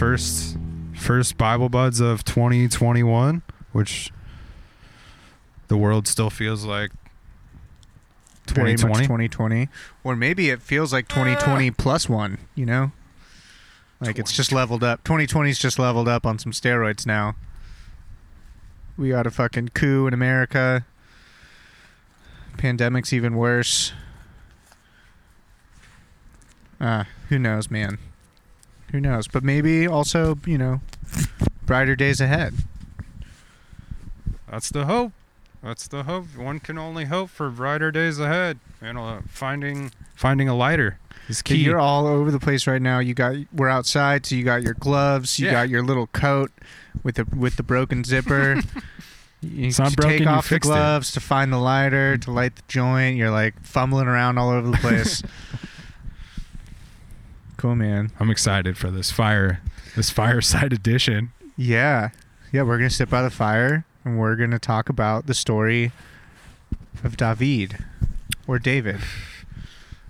first first Bible buds of 2021, which the world still feels like Very much 2020. 2020, or maybe it feels like 2020 plus one. You know, like it's just leveled up. 2020's just leveled up on some steroids now. We got a fucking coup in America. Pandemic's even worse. Ah, who knows, man? Who knows? But maybe also, you know, brighter days ahead. That's the hope. That's the hope. One can only hope for brighter days ahead. And uh, finding finding a lighter is key. You're all over the place right now. You got we're outside, so you got your gloves, you Yeah. got your little coat with the with the broken zipper. you It's not take broken, you off the fixed it. gloves to find the lighter to light the joint. You're like fumbling around all over the place. Cool, man. I'm excited for this fire this fireside edition. Yeah, yeah. We're gonna sit by the fire and we're gonna talk about the story of David or David.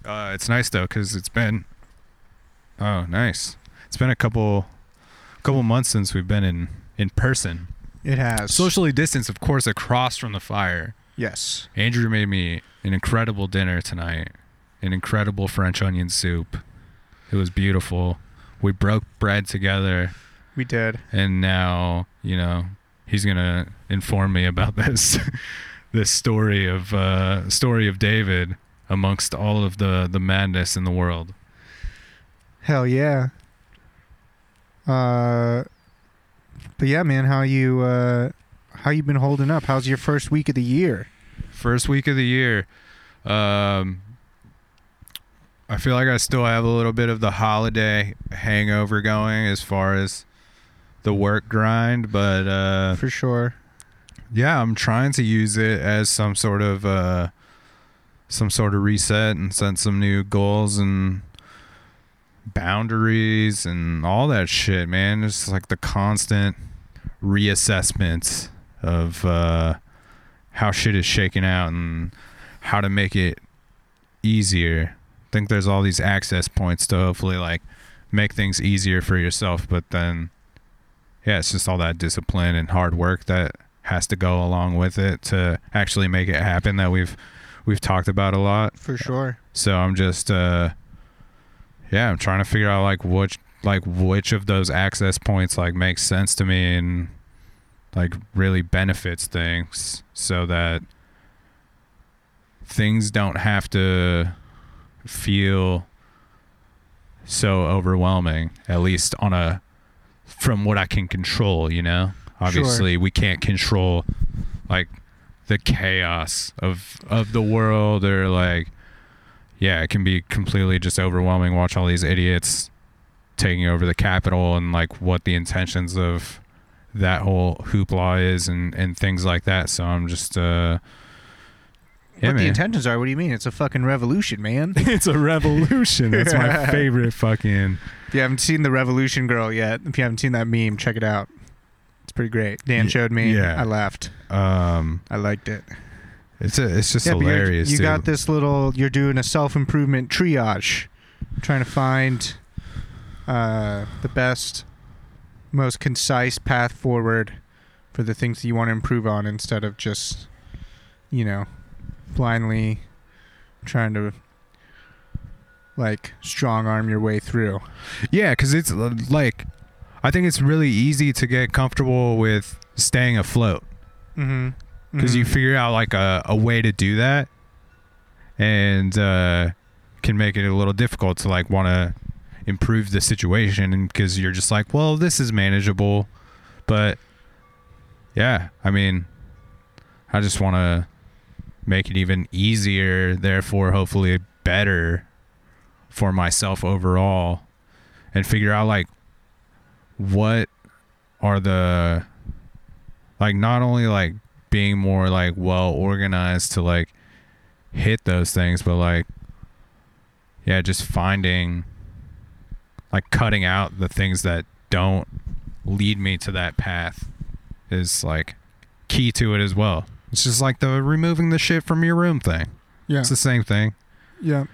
Uh, it's nice though because it's been oh nice. It's been a couple couple months since we've been in in person. It has Socially distanced, of course, across from the fire. Yes. Andrew made me an incredible dinner tonight. An incredible French onion soup. It was beautiful. We broke bread together, We did. and now you know he's gonna inform me about this this story of uh, story of David amongst all of the the madness in the world. Hell yeah. Uh, but yeah, man, how you uh, how you been holding up? How's your first week of the year? First week of the year. Um, I feel like I still have a little bit of the holiday hangover going as far as the work grind, but uh, For sure. yeah, I'm trying to use it as some sort of uh, some sort of reset and set some new goals and boundaries and all that shit, man. It's like the constant reassessment of uh, how shit is shaking out and how to make it easier. I think there's all these access points to hopefully like make things easier for yourself, but then yeah, it's just all that discipline and hard work that has to go along with it to actually make it happen that we've we've talked about a lot. For sure. So I'm just uh yeah, I'm trying to figure out like which like which of those access points like makes sense to me and like really benefits things so that things don't have to feel so overwhelming at least on a from what I can control, you know? Obviously, we can't control like the chaos of of the world or like yeah, it can be completely just overwhelming watch all these idiots taking over the Capitol and like what the intentions of that whole hoopla is and and things like that. So I'm just uh yeah, what the intentions are? What do you mean? It's a fucking revolution, man. it's a revolution. That's my favorite fucking if you haven't seen the Revolution Girl yet, if you haven't seen that meme, check it out. It's pretty great. Dan Ye- showed me. yeah. I laughed. um I liked it. it's a, it's just yeah, hilarious. you too. got this little. You're doing a self improvement triage, trying to find uh, the best, most concise path forward for the things that you want to improve on, instead of just, you know, blindly trying to like strong arm your way through. Yeah, because it's uh, like, I think it's really easy to get comfortable with staying afloat Mm-hmm. because you figure out like a, a way to do that and uh, can make it a little difficult to like want to improve the situation because you're just like, well, this is manageable. But yeah, I mean, I just want to make it even easier, therefore, hopefully better for myself overall and figure out like what are the like not only like being more like well organized to like hit those things but like yeah just finding like cutting out the things that don't lead me to that path is like key to it as well it's just like the removing the shit from your room thing Yeah. it's the same thing Yeah.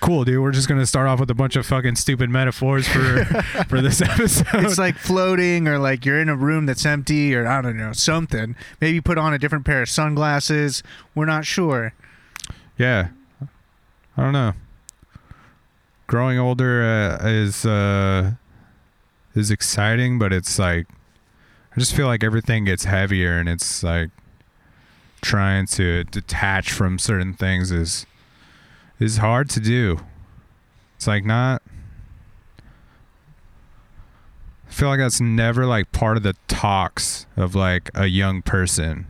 cool, dude. We're just gonna start off with a bunch of fucking stupid metaphors for for this episode. it's like floating or like you're in a room that's empty or I don't know, something. Maybe put on a different pair of sunglasses. We're not sure. yeah, I don't know. Growing older uh, is uh, is exciting, but it's like I just feel like everything gets heavier, and it's like trying to detach from certain things is is hard to do. It's like not. I feel like that's never like part of the talks of like a young person.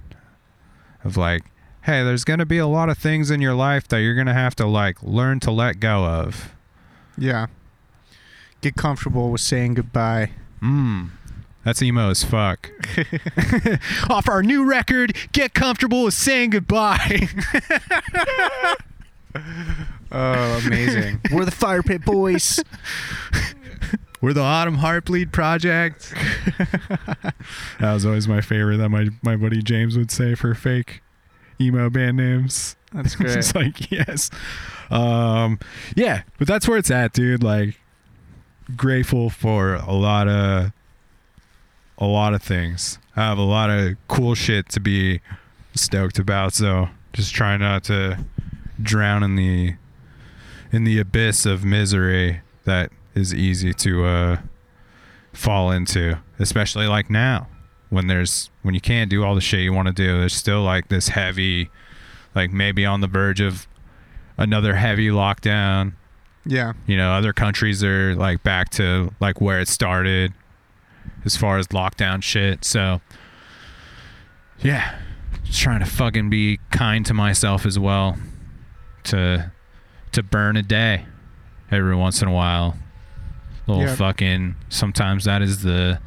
Of like, hey, there's gonna be a lot of things in your life that you're gonna have to like learn to let go of. Yeah. Get comfortable with saying goodbye. Mmm. That's emo as fuck. Off our new record, get comfortable with saying goodbye. Oh, amazing. We're the Fire Pit Boys. We're the Autumn Heartbleed Project. that was always my favorite that my, my buddy James would say for fake emo band names. That's great. it's like, yes. Um, yeah, but that's where it's at, dude. Like, grateful for a lot of a lot of things. I have a lot of cool shit to be stoked about, so just try not to drown in the in the abyss of misery that is easy to uh fall into, especially like now when there's when you can't do all the shit you want to do. There's still like this heavy like maybe on the verge of another heavy lockdown Yeah. you know other countries are like back to like where it started as far as lockdown shit so yeah just trying to fucking be kind to myself as well to to burn a day every once in a while little Yeah. fucking sometimes that is the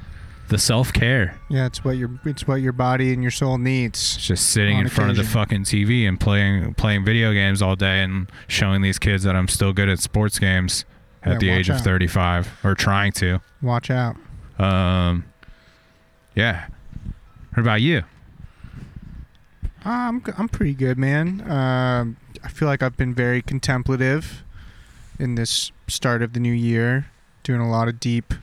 the self-care Yeah, it's what your it's what your body and your soul needs. It's just sitting in front of the fucking TV and playing playing video games all day and showing these kids that I'm still good at sports games at Yeah, the age of 35 or trying to. Watch out. Um yeah. What about you? I'm I'm pretty good, man. Um, I feel like I've been very contemplative in this start of the new year, doing a lot of deep,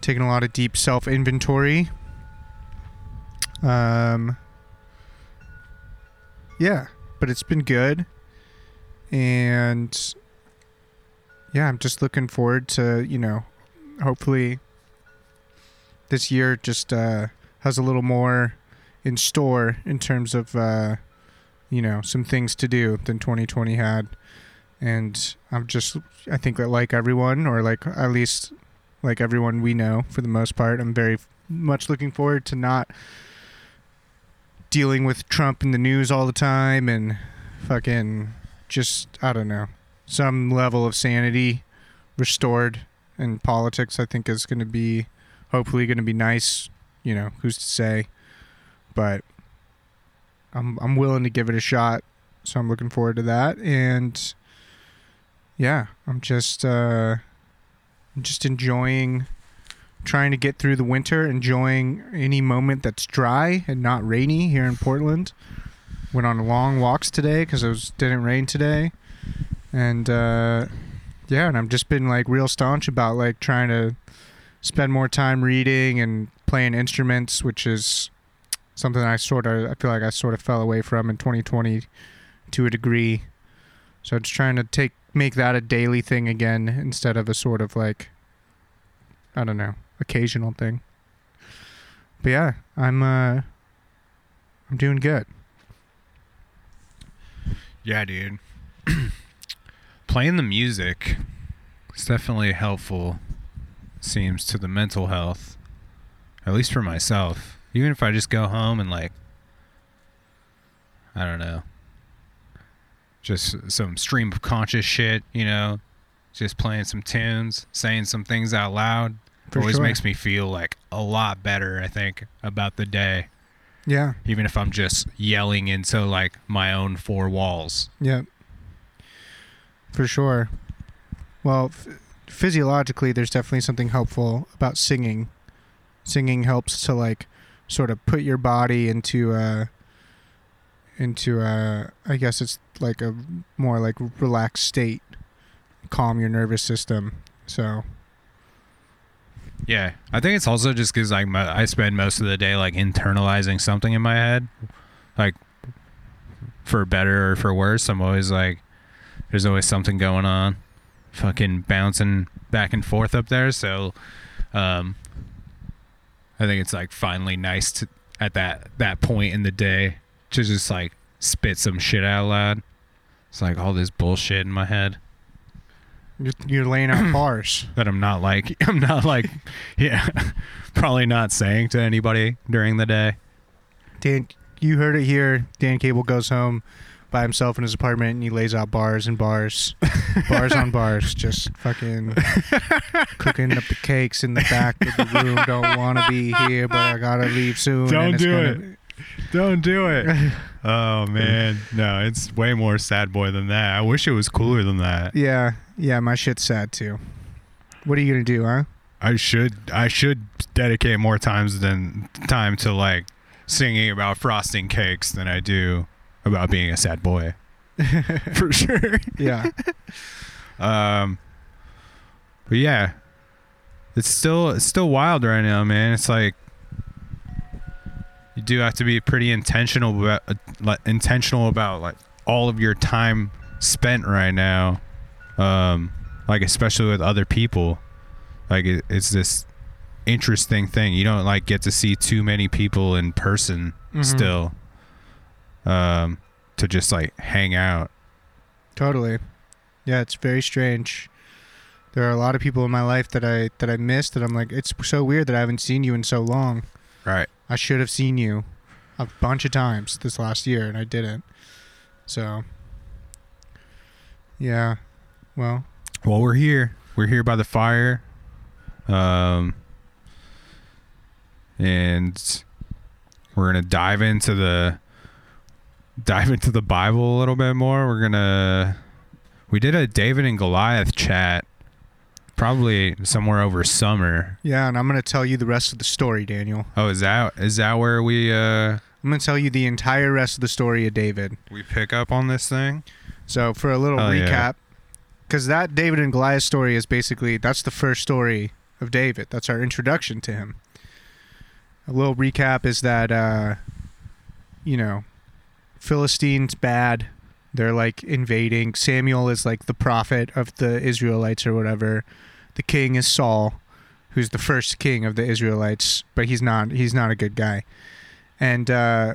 taking a lot of deep self inventory. Um, yeah, but it's been good, and yeah, I'm just looking forward to you know, hopefully, this year just uh, has a little more in store in terms of uh, you know some things to do than 2020 had. And i'm just i think that like everyone or like at least like everyone we know for the most part i'm very much looking forward to not dealing with trump in the news all the time and fucking just i don't know some level of sanity restored in politics i think is going to be hopefully going to be nice you know who's to say but I'm I'm willing to give it a shot. So I'm looking forward to that. And yeah, I'm just uh just enjoying trying to get through the winter, enjoying any moment that's dry and not rainy here in Portland. Went on long walks today because it was didn't rain today, and uh, yeah, and I've just been like real staunch about like trying to spend more time reading and playing instruments, which is something I sort of I feel like I sort of fell away from in 2020 to a degree. So I'm just trying to take make that a daily thing again instead of a sort of like I don't know, occasional thing. But yeah, I'm uh I'm doing good. Yeah, dude. Playing the music is definitely helpful seems to the mental health. At least for myself. Even if I just go home and like I don't know. Just some stream of conscious shit, you know, just playing some tunes, saying some things out loud. For always sure. makes me feel like a lot better, I think, about the day. Yeah. Even if I'm just yelling into like my own four walls. Yep. For sure. Well, f- physiologically, there's definitely something helpful about singing. Singing helps to like sort of put your body into a into a I guess it's like a more like relaxed state calm your nervous system. So Yeah, I think it's also just because like I spend most of the day like internalizing something in my head, like for better or for worse. I'm always like, there's always something going on, fucking bouncing back and forth up there. So, um, I think it's like finally nice to at that that point in the day to just like spit some shit out loud. It's like all this bullshit in my head you're, you're laying out bars. that I'm not like I'm not like yeah probably not saying to anybody during the day. Dan, you heard it here. Dan Cable goes home by himself in his apartment and he lays out bars and bars, bars on bars, just fucking cooking up the cakes in the back of the room. Don't want to be here, but I gotta leave soon. Don't and it's do gonna- Don't do it. oh man, no, it's way more sad boy than that. I wish it was cooler than that. Yeah, yeah, my shit's sad too. What are you gonna do, huh? I should I should dedicate more times than time to like singing about frosting cakes than I do about being a sad boy. For sure. Yeah, Um, but yeah, it's still it's still wild right now, man. It's like you do have to be pretty intentional about uh, like, intentional about like all of your time spent right now. Um, like especially with other people, like it, it's this interesting thing. You don't like get to see too many people in person Mhm. still. Um, to just like hang out. totally. Yeah, it's very strange. There are a lot of people in my life that I that I missed. That I'm like, it's so weird that I haven't seen you in so long. Right. I should have seen you a bunch of times this last year, and I didn't. So, yeah. Well, Well, we're here. We're here by the fire. Um, and we're gonna dive into the dive into the Bible a little bit more. We're gonna we did a David and Goliath chat probably somewhere over summer. yeah, and I'm gonna tell you the rest of the story, Daniel. Oh, is that is that where we uh I'm gonna tell you the entire rest of the story of David. we pick up on this thing? So, for a little Hell recap, because that David and Goliath story is basically that's the first story of David. That's our introduction to him. A little recap is that uh, you know, Philistines bad. They're like invading. Samuel is like the prophet of the Israelites or whatever. The king is Saul, who's the first king of the Israelites, but he's not he's not a good guy. And uh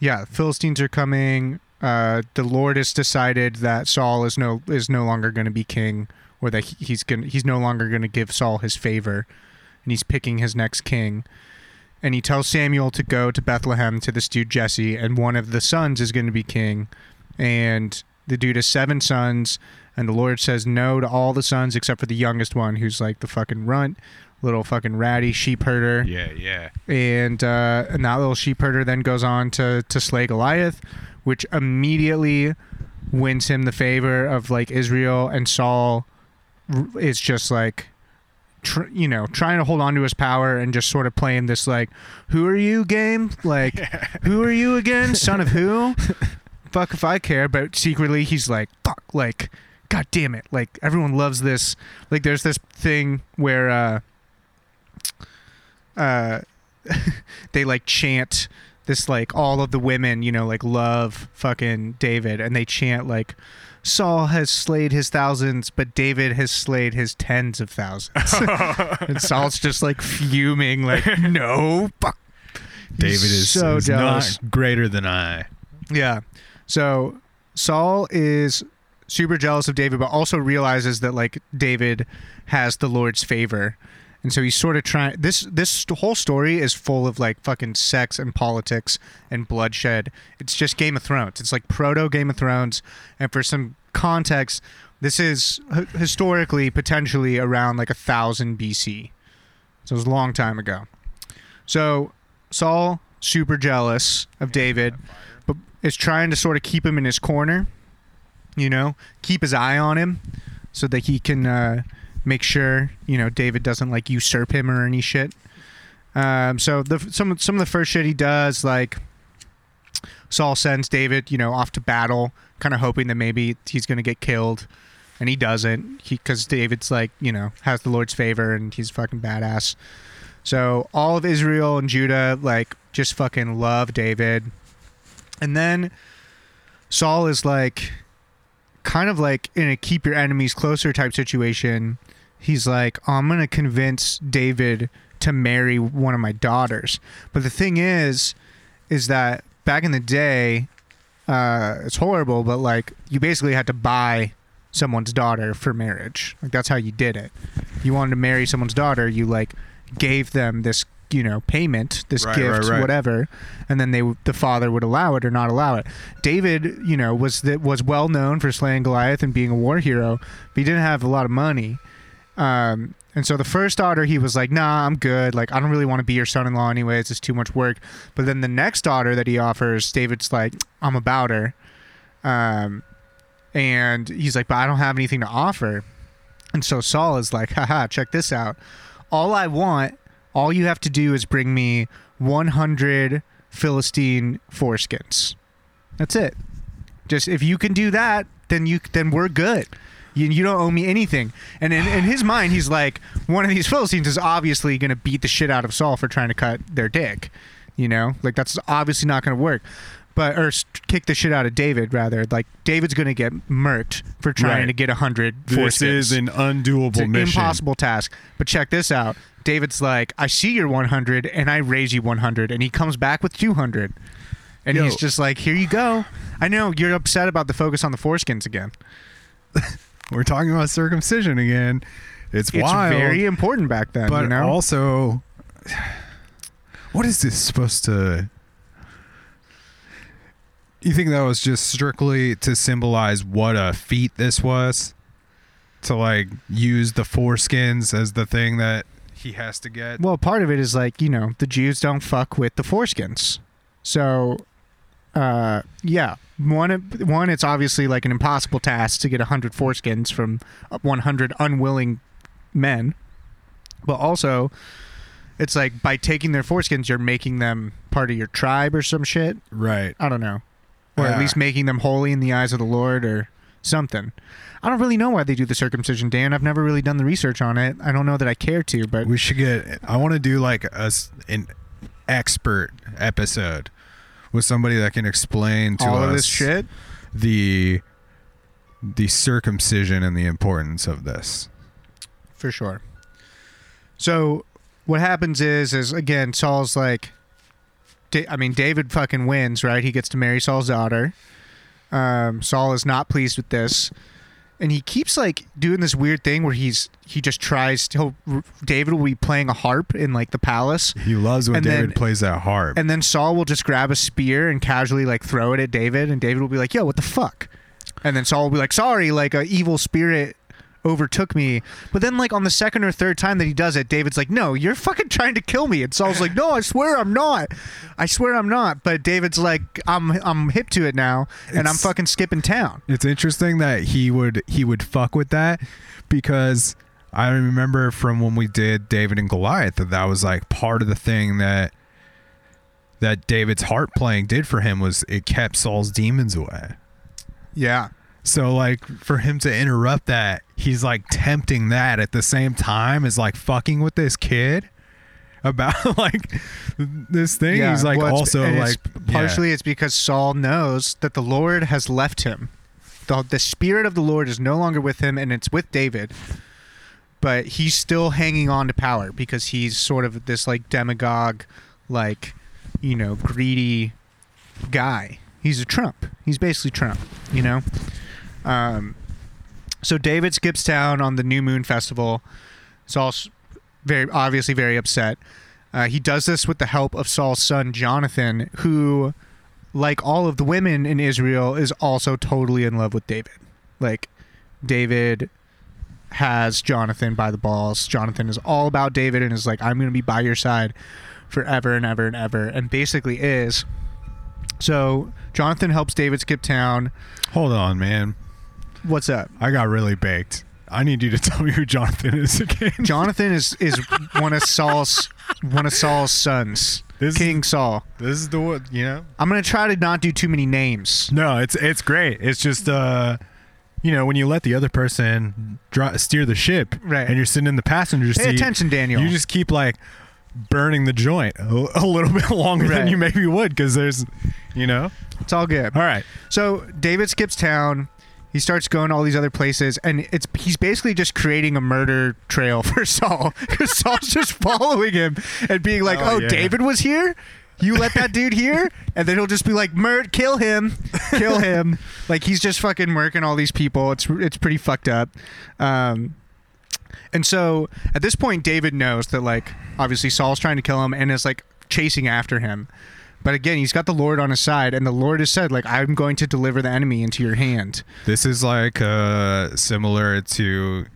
yeah, Philistines are coming. Uh, the Lord has decided that Saul is no is no longer going to be king, or that he's going he's no longer going to give Saul his favor, and he's picking his next king. And he tells Samuel to go to Bethlehem to this dude Jesse, and one of the sons is going to be king. And the dude has seven sons, and the Lord says no to all the sons except for the youngest one, who's like the fucking runt, little fucking ratty sheep herder Yeah, yeah. and uh, and that little sheep herder then goes on to to slay Goliath, which immediately wins him the favor of like Israel and Saul is just like tr- you know trying to hold on to his power and just sort of playing this like who are you game? Like who are you again? Son of who? Fuck if I care but secretly he's like fuck like god damn it. Like everyone loves this. Like there's this thing where uh uh they like chant this like all of the women you know like love fucking david and they chant like saul has slayed his thousands but david has slayed his tens of thousands and saul's just like fuming like no fuck David He's is so is jealous not greater than I. yeah. So Saul is super jealous of David, but also realizes that like David has the Lord's favor. And so he's sort of trying this this whole story is full of like fucking sex and politics and bloodshed. It's just Game of Thrones. It's like proto Game of Thrones. And for some context, this is h- historically potentially around like a thousand BC. So it was a long time ago. So Saul super jealous of David but is trying to sort of keep him in his corner, you know, keep his eye on him so that he can uh, make sure, you know, David doesn't like usurp him or any shit. Um, so the some some of the first shit he does, like Saul sends David, you know, off to battle, kind of hoping that maybe he's to get killed. and he doesn't. He because David's like you know has the Lord's favor and he's fucking badass. So all of Israel and Judah like just fucking love David, and then Saul is like kind of like in a keep your enemies closer type situation. He's like, oh, I'm gonna convince David to marry one of my daughters. But the thing is, is that back in the day, uh, it's horrible, but like you basically had to buy someone's daughter for marriage. Like that's how you did it. You wanted to marry someone's daughter, you like gave them this, you know, payment, this Right, gift, right, right. whatever, and then they the father would allow it or not allow it. David, you know, was that was well known for slaying Goliath and being a war hero, but he didn't have a lot of money. Um, and so the first daughter, he was like, "Nah, I'm good. Like, I don't really want to be your son-in-law anyways. It's too much work." But then the next daughter that he offers, David's like, "I'm about her," um, and he's like, "But I don't have anything to offer." And so Saul is like, "Haha, check this out. All I want, all you have to do is bring me 100 Philistine foreskins. That's it. Just if you can do that, then you then we're good." You, you don't owe me anything. And in, in his mind, he's like, one of these Philistines is obviously going to beat the shit out of Saul for trying to cut their dick. You know, like that's obviously not going to work. But or kick the shit out of David rather. Like David's going to get murked for trying Right. to get a hundred. This foreskins. is an undoable It's an mission. impossible task. But check this out. David's like, I see your 100 and I raise you 100. And he comes back with 200. And Yo. he's just like, here you go. I know you're upset about the focus on the foreskins again. We're talking about circumcision again. It's, It's wild, very important back then, but you know? also, what is this supposed to? You think that was just strictly to symbolize what a feat this was? To like use the foreskins as the thing that he has to get. Well, part of it is like, you know, the Jews don't fuck with the foreskins. So, uh, yeah. One, one, it's obviously like an impossible task to get 100 foreskins from 100 unwilling men. But also, it's like by taking their foreskins, you're making them part of your tribe or some shit. Right. I don't know. Or at least making them holy in the eyes of the Lord or something. I don't really know why they do the circumcision, Dan. I've never really done the research on it. I don't know that I care to, but We should get. I want to do like a s- an expert episode with somebody that can explain to all us this shit. the the circumcision and the importance of this. for sure. So what happens is, is again, Saul's like, I mean, David fucking wins, right? He gets to marry Saul's daughter. Um, Saul is not pleased with this, and he keeps like doing this weird thing where he's he just tries to. He'll, David will be playing a harp in like the palace, He loves when And David then- plays that harp. and then Saul will just grab a spear and casually like throw it at David, and David will be like, "Yo, what the fuck?" And then Saul will be like, "Sorry, like a evil spirit overtook me." But then like on the second or third time that he does it, David's like, "No, you're fucking trying to kill me." And Saul's like, "No, I swear I'm not. I swear I'm not." But David's like, "I'm I'm hip to it now, and I'm fucking skipping town." it's interesting that he would he would fuck with that because I remember from when we did David and Goliath that that was like part of the thing that that David's harp playing did for him was it kept Saul's demons away. Yeah. So like for him to interrupt that, he's like tempting that at the same time as like fucking with this kid about like this thing. Yeah, he's like well, also like it's- partially it's because Saul knows that the Lord has left him. The, the spirit of the Lord is no longer with him, and it's with David. But he's still hanging on to power because he's sort of this like demagogue, like you know, greedy guy. He's a Trump. He's basically Trump. You know. Um, so David skips town on the New Moon Festival. Saul's very obviously very upset. Uh, he does this with the help of Saul's son Jonathan, who, like all of the women in Israel, is also totally in love with David. Like, David has Jonathan by the balls. Jonathan is all about David and is like, I'm going to be by your side forever and ever and ever, and basically is. So Jonathan helps David skip town. hold on, man. What's up? I got really baked. I need you to tell me who Jonathan is again. Jonathan is is one of Saul's one of Saul's sons, This is- King Saul. This is the one, you know. I'm gonna try to not do too many names. No, it's it's great. It's just uh you know, when you let the other person dri steer the ship, Right. and you're sitting in the passenger Pay seat, attention, Daniel. you just keep like burning the joint a, a little bit longer Right. than you maybe would because there's, you know. it's all good. All right. So David skips town. He starts going to all these other places, and it's he's basically just creating a murder trail for Saul because Saul's just following him and being like, Oh, "Oh, yeah. David was here. You let that dude here," and then he'll just be like, "Murd, kill him, kill him." like he's just fucking murking all these people. It's it's pretty fucked up. Um, and so at this point, David knows that like obviously Saul's trying to kill him and is like chasing after him. But again, he's got the Lord on his side, and the Lord has said, like, I'm going to deliver the enemy into your hand. This is like uh, similar to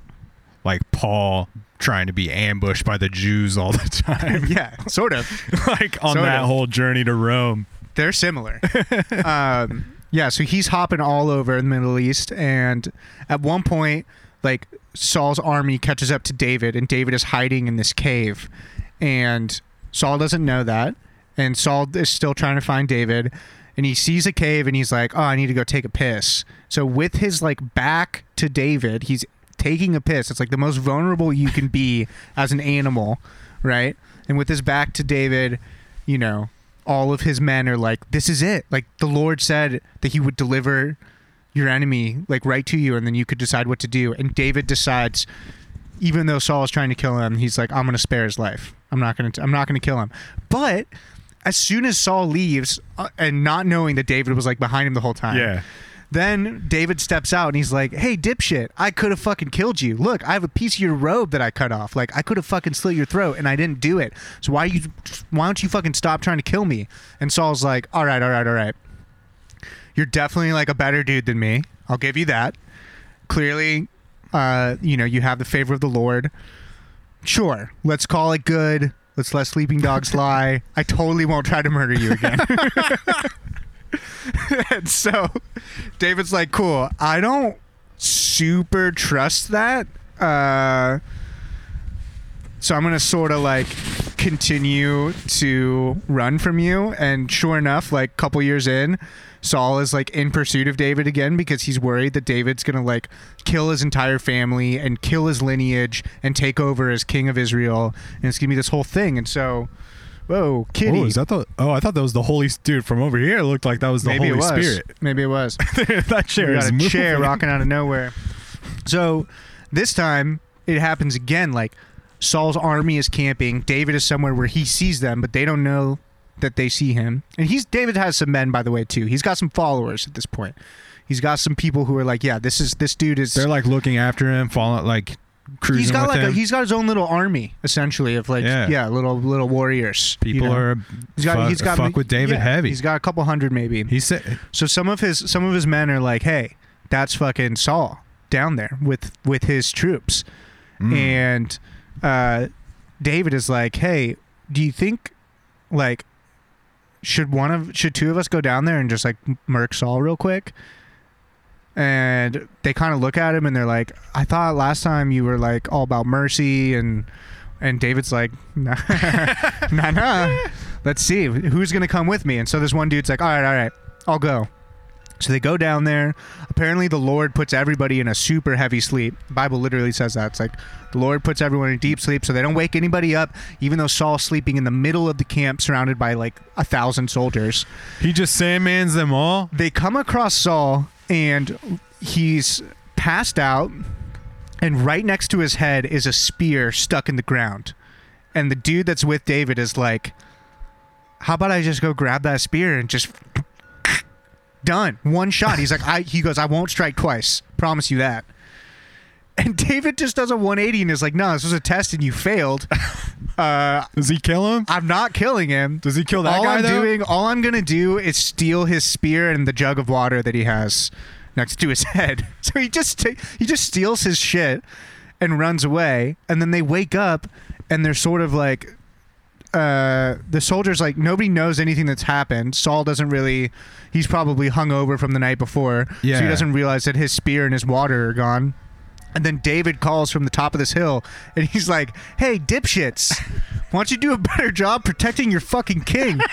like Paul trying to be ambushed by the Jews all the time. yeah, sort of. like on Sort that of. whole journey to Rome. They're similar. um, yeah, so he's hopping all over the Middle East, and at one point, like Saul's army catches up to David, and David is hiding in this cave, and Saul doesn't know that, and Saul is still trying to find David, and he sees a cave, and he's like, "Oh, I need to go take a piss." So with his like back to David, he's taking a piss. It's like the most vulnerable you can be as an animal, right? And with his back to David, you know, all of his men are like, "This is it." Like the Lord said that He would deliver your enemy like right to you, and then you could decide what to do. And David decides, even though Saul is trying to kill him, he's like, "I'm going to spare his life. I'm not going to. I'm not going to kill him." But as soon as Saul leaves, uh, and not knowing that David was like behind him the whole time, Yeah. then David steps out and he's like, "Hey, dipshit! I could have fucking killed you. Look, I have a piece of your robe that I cut off. Like, I could have fucking slit your throat, and I didn't do it. So why you? Why don't you fucking stop trying to kill me?" And Saul's like, "All right, all right, all right. You're definitely like a better dude than me. I'll give you that. Clearly, uh, you know, you have the favor of the Lord. Sure, let's call it good." Let's let sleeping dogs lie. I totally won't try to murder you again. and so David's like, cool. I don't super trust that. Uh, so I'm gonna sort of like continue to run from you. And sure enough, like a couple years in, Saul is like in pursuit of David again because he's worried that David's gonna like kill his entire family and kill his lineage and take over as king of Israel. And it's gonna be this whole thing. And so, whoa, kitty. Oh, is that the? Oh, I thought that was the Holy Dude from over here. It looked like that was the Maybe it Holy was. Spirit. Maybe it was. that chair we is got a moving. chair rocking out of nowhere. So this time it happens again. Like Saul's army is camping. David is somewhere where he sees them, but they don't know that they see him. And he's David has some men, by the way, too. He's got some followers at this point. He's got some people who are like, yeah, this is this dude is. They're like looking after him, following like cruising he's got with like a, him. he's got his own little army essentially of like yeah, Yeah. little little warriors. you People know? are He's got fuck, he's got fuck with David yeah, heavy. He's got a couple hundred maybe. he said, So some of his some of his men are like, "Hey, that's fucking Saul down there with with his troops," mm, and uh, David is like, "Hey, do you think like should one of should two of us go down there and just like murk Saul real quick?" And they kind of look at him and they're like, "I thought last time you were like all about mercy and." And David's like, nah, nah, nah. Let's see who's gonna come with me. And so this one dude's like, all right, all right, I'll go. So they go down there. Apparently, the Lord puts everybody in a super heavy sleep. The Bible literally says that. It's like the Lord puts everyone in deep sleep so they don't wake anybody up, even though Saul's sleeping in the middle of the camp surrounded by like a thousand soldiers. he just Sandmans them all. They come across Saul and he's passed out, and right next to his head is a spear stuck in the ground. And the dude that's with David is like, How about I just go grab that spear and just done. One shot. He's like i he goes i won't strike twice. Promise you that. And david just does a 180 and is like no this was a test and you failed. Uh Does he kill him? i'm not killing him. Does he kill that all guy i'm though? doing all i'm gonna do is steal his spear and the jug of water that he has next to his head. So he just ta- he just steals his shit and runs away. And then they wake up and they're sort of like uh, the soldiers like nobody knows anything that's happened. Saul doesn't really. He's probably hung over from the night before, so he Yeah. doesn't realize that his spear and his water are gone. And then David calls from the top of this hill, and he's like, "Hey, dipshits, why don't you do a better job protecting your fucking king?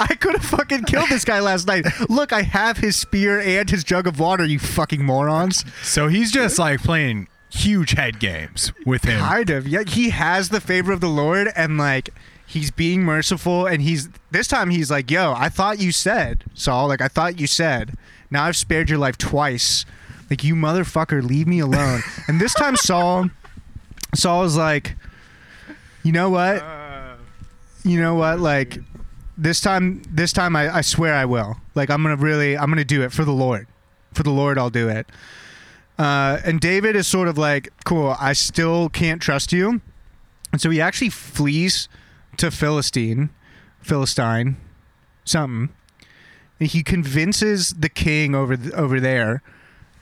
I could have fucking killed this guy last night. Look, I have his spear and his jug of water. You fucking morons. So he's just like playing huge head games with him. Kind of. Yeah, he has the favor of the Lord, and like he's being merciful. And he's this time he's like, "Yo, I thought you said Saul. Like I thought you said. Now I've spared your life twice. Like you motherfucker, leave me alone." and this time Saul, Saul is like, "You know what? Uh, you know what? Like this time, this time I, I swear I will. Like I'm gonna really, I'm gonna do it for the Lord. For the Lord, I'll do it." Uh, and David is sort of like, cool, I still can't trust you. And so he actually flees to Philistine, Philistine, something. And he convinces the king over th- over there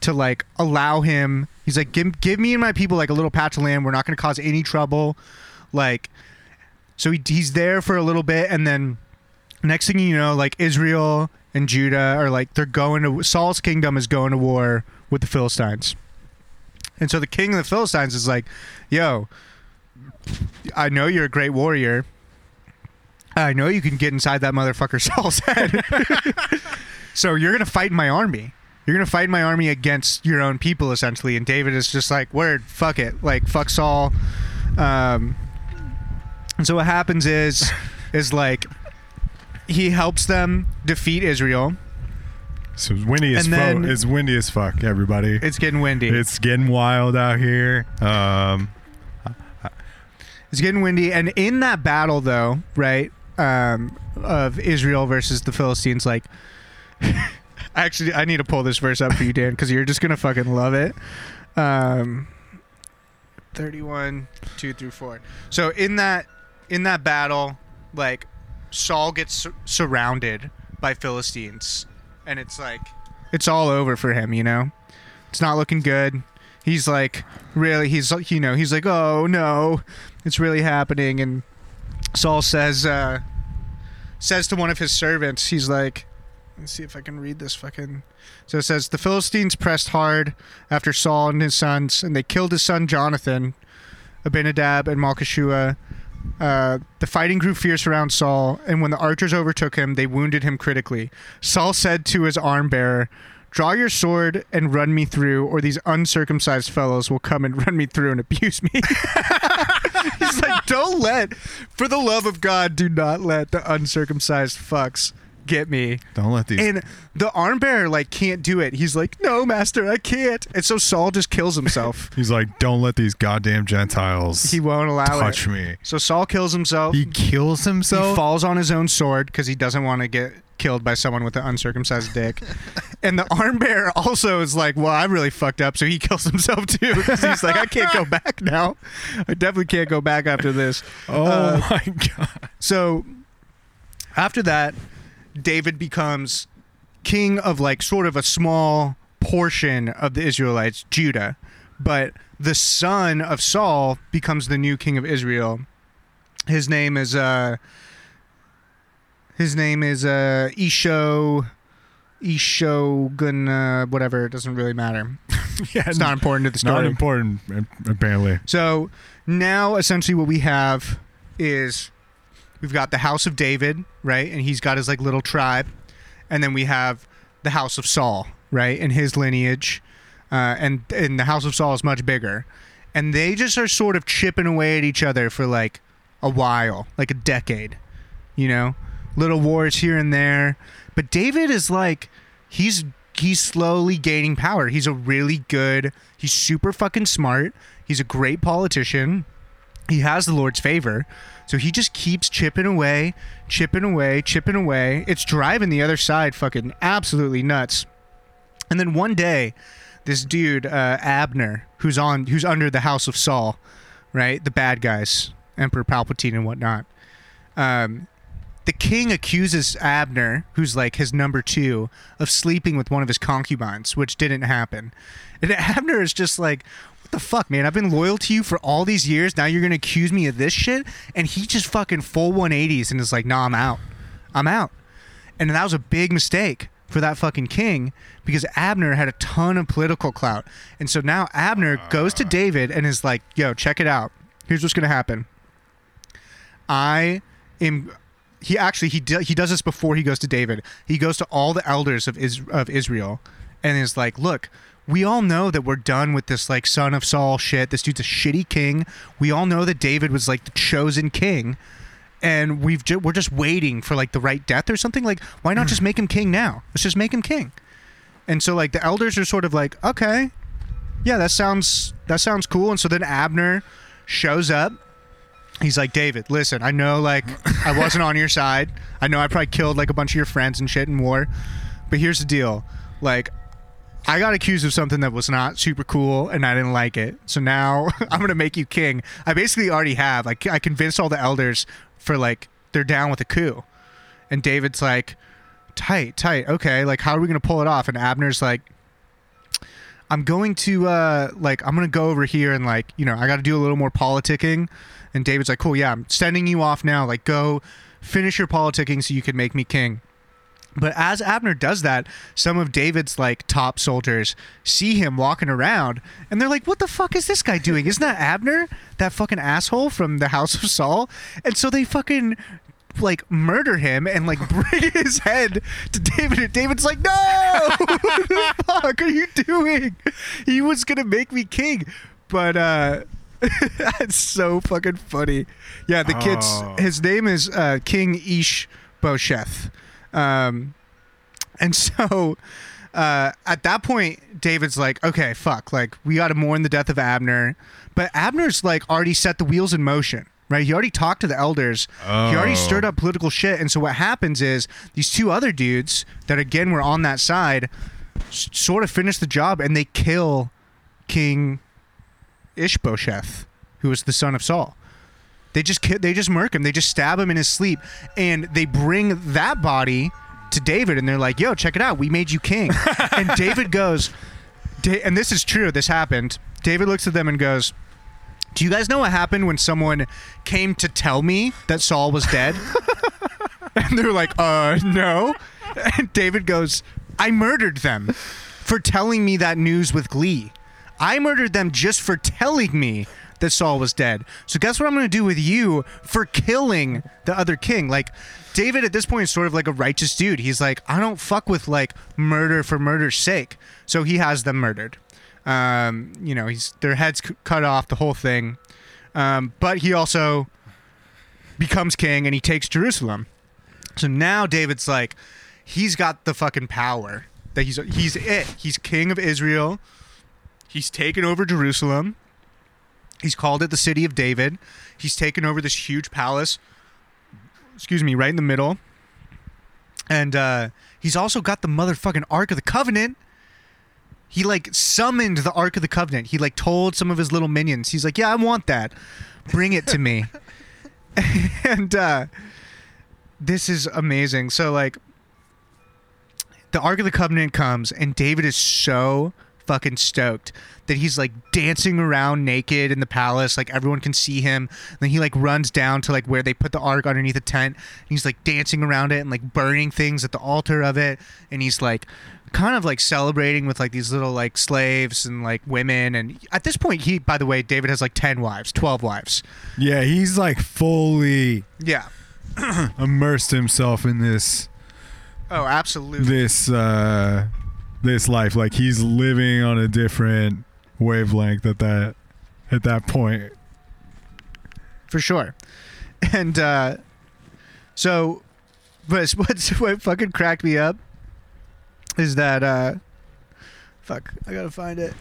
to like allow him. He's like, give, give me and my people like a little patch of land. We're not going to cause any trouble. Like, so he, he's there for a little bit, and then next thing you know, like Israel and Judah are like they're going to Saul's kingdom is going to war with the Philistines. And so the king of the Philistines is like, "Yo, I know you're a great warrior. I know you can get inside that motherfucker Saul's head. so you're going to fight my army. You're going to fight my army against your own people essentially." And David is just like, "Word, fuck it. Like fuck Saul." Um and so what happens is is like he helps them defeat Israel. So it's windy as fuck. It's windy as fuck, everybody. It's getting windy. It's getting wild out here. Um, It's getting windy, and in that battle, though, right, um, of Israel versus the Philistines, like, actually, I need to pull this verse up for you, Dan, because you're just gonna fucking love it. Um, thirty-one, two through four. So in that in that battle, like, Saul gets sur- surrounded by Philistines, and it's like it's all over for him, you know. It's not looking good. He's like, really, he's like, you know, he's like, oh no, it's really happening. And Saul says, uh, says to one of his servants, he's like, let's see if I can read this fucking. So it says, the Philistines pressed hard after Saul and his sons, and they killed his son Jonathan, Abinadab, and Malchishua. Uh, the fighting grew fierce around Saul, and when the archers overtook him, they wounded him critically. Saul said to his arm bearer, Draw your sword and run me through, or these uncircumcised fellows will come and run me through and abuse me. He's like, Don't let, for the love of God, do not let the uncircumcised fucks get me. Don't let these. And the arm bearer like can't do it. He's like, "No, master, I can't." And so Saul just kills himself. he's like, don't let these goddamn Gentiles he won't allow touch it. me. So Saul kills himself. he kills himself. He falls on his own sword because he doesn't want to get killed by someone with an uncircumcised dick. and the arm bearer also is like, "Well, I really fucked up," so he kills himself too. he's like, "I can't go back now. I definitely can't go back after this." Oh Uh, my god. So after that, David becomes king of like sort of a small portion of the Israelites, Judah. But the son of Saul becomes the new king of Israel. His name is uh his name is uh Isho Ishogun uh, whatever, it doesn't really matter. yeah, It's not important to the story. not important apparently. So now essentially what we have is we've got the house of David, right? And he's got his like little tribe. And then we have the house of Saul, right? And his lineage. Uh, and and the house of Saul is much bigger. And they just are sort of chipping away at each other for like a while, like a decade. You know? Little wars here and there. But David is like he's he's slowly gaining power. He's a really good, he's super fucking smart. He's a great politician. He has the Lord's favor. So he just keeps chipping away, chipping away, chipping away. It's driving the other side fucking absolutely nuts. And then one day, this dude, uh, Abner, who's on who's under the house of Saul, right? The bad guys, Emperor Palpatine and whatnot. Um, the king accuses Abner, who's like his number two, of sleeping with one of his concubines, which didn't happen. And Abner is just like, what the fuck, man? I've been loyal to you for all these years. Now you're gonna accuse me of this shit? And he just fucking full 180s and is like, nah, I'm out. I'm out. And that was a big mistake for that fucking king because Abner had a ton of political clout. And so now Abner goes to David and is like, yo, check it out. Here's what's gonna happen. I am he actually he do, he does this before he goes to David. He goes to all the elders of Is, of Israel and is like, "Look, we all know that we're done with this like son of Saul shit. This dude's a shitty king. We all know that David was like the chosen king." And we've ju- we're just waiting for like the right death or something. Like, why not just make him king now? Let's just make him king. And so like the elders are sort of like, okay, yeah, that sounds that sounds cool. And so then Abner shows up. He's like, David, listen, I know like I wasn't on your side. I know I probably killed like a bunch of your friends and shit in war. But here's the deal. Like I got accused of something that was not super cool and I didn't like it. So now I'm going to make you king. I basically already have. Like I convinced all the elders for like they're down with a coup. And David's like, tight, tight. Okay, like how are we gonna pull it off? And Abner's like, I'm going to uh like I'm gonna go over here and like you know I got to do a little more politicking. And David's like, cool, yeah, I'm sending you off now. Like go finish your politicking so you can make me king. But as Abner does that, some of David's like top soldiers see him walking around and they're like, What the fuck is this guy doing? Isn't that Abner? That fucking asshole from the house of Saul? And so they fucking like murder him and like bring his head to David and David's like, No what the fuck are you doing? He was gonna make me king. But uh that's so fucking funny. Yeah, the kid's Oh. his name is uh, King Ish Bosheth. Um, and so uh, at that point, David's like, okay, fuck, like we got to mourn the death of Abner. But Abner's like already set the wheels in motion, right? He already talked to the elders. He already Oh. stirred up political shit. And so what happens is these two other dudes that again were on that side s- sort of finish the job and they kill King Ishbosheth, who was the son of Saul. They just ki- they just murk him. They just stab him in his sleep, and they bring that body to David, and they're like, "Yo, check it out. We made you king." and David goes, da- and this is true. This happened. David looks at them and goes, "Do you guys know what happened when someone came to tell me that Saul was dead?" and they're like, "Uh, no." And David goes, "I murdered them for telling me that news with glee. I murdered them just for telling me that Saul was dead. So guess what I'm going to do with you for killing the other king? Like David at this point is sort of like a righteous dude. He's like, I don't fuck with like murder for murder's sake. So he has them murdered. Um, you know, he's their heads c- cut off, the whole thing. Um, but he also becomes king and he takes Jerusalem. So now David's like, he's got the fucking power. That he's he's it. He's king of Israel. He's taken over Jerusalem. He's called it the city of David. He's taken over this huge palace. Excuse me, right in the middle. And uh, he's also got the motherfucking Ark of the Covenant. He like summoned the Ark of the Covenant. He like told some of his little minions. He's like, "Yeah, I want that. Bring it to me." and uh, this is amazing. So like the Ark of the Covenant comes, and David is so fucking stoked that he's like dancing around naked in the palace, like everyone can see him. And then he like runs down to like where they put the Ark underneath the tent, and he's like dancing around it and like burning things at the altar of it, and he's like kind of like celebrating with like these little like slaves and like women. And at this point he by the way david has like 10 wives 12 wives. Yeah, he's like fully yeah. immersed himself in this oh absolutely. this uh this life. Like he's living on a different wavelength at that at that point. for sure. And uh, so, but what's what fucking cracked me up is that uh, fuck, I gotta find it.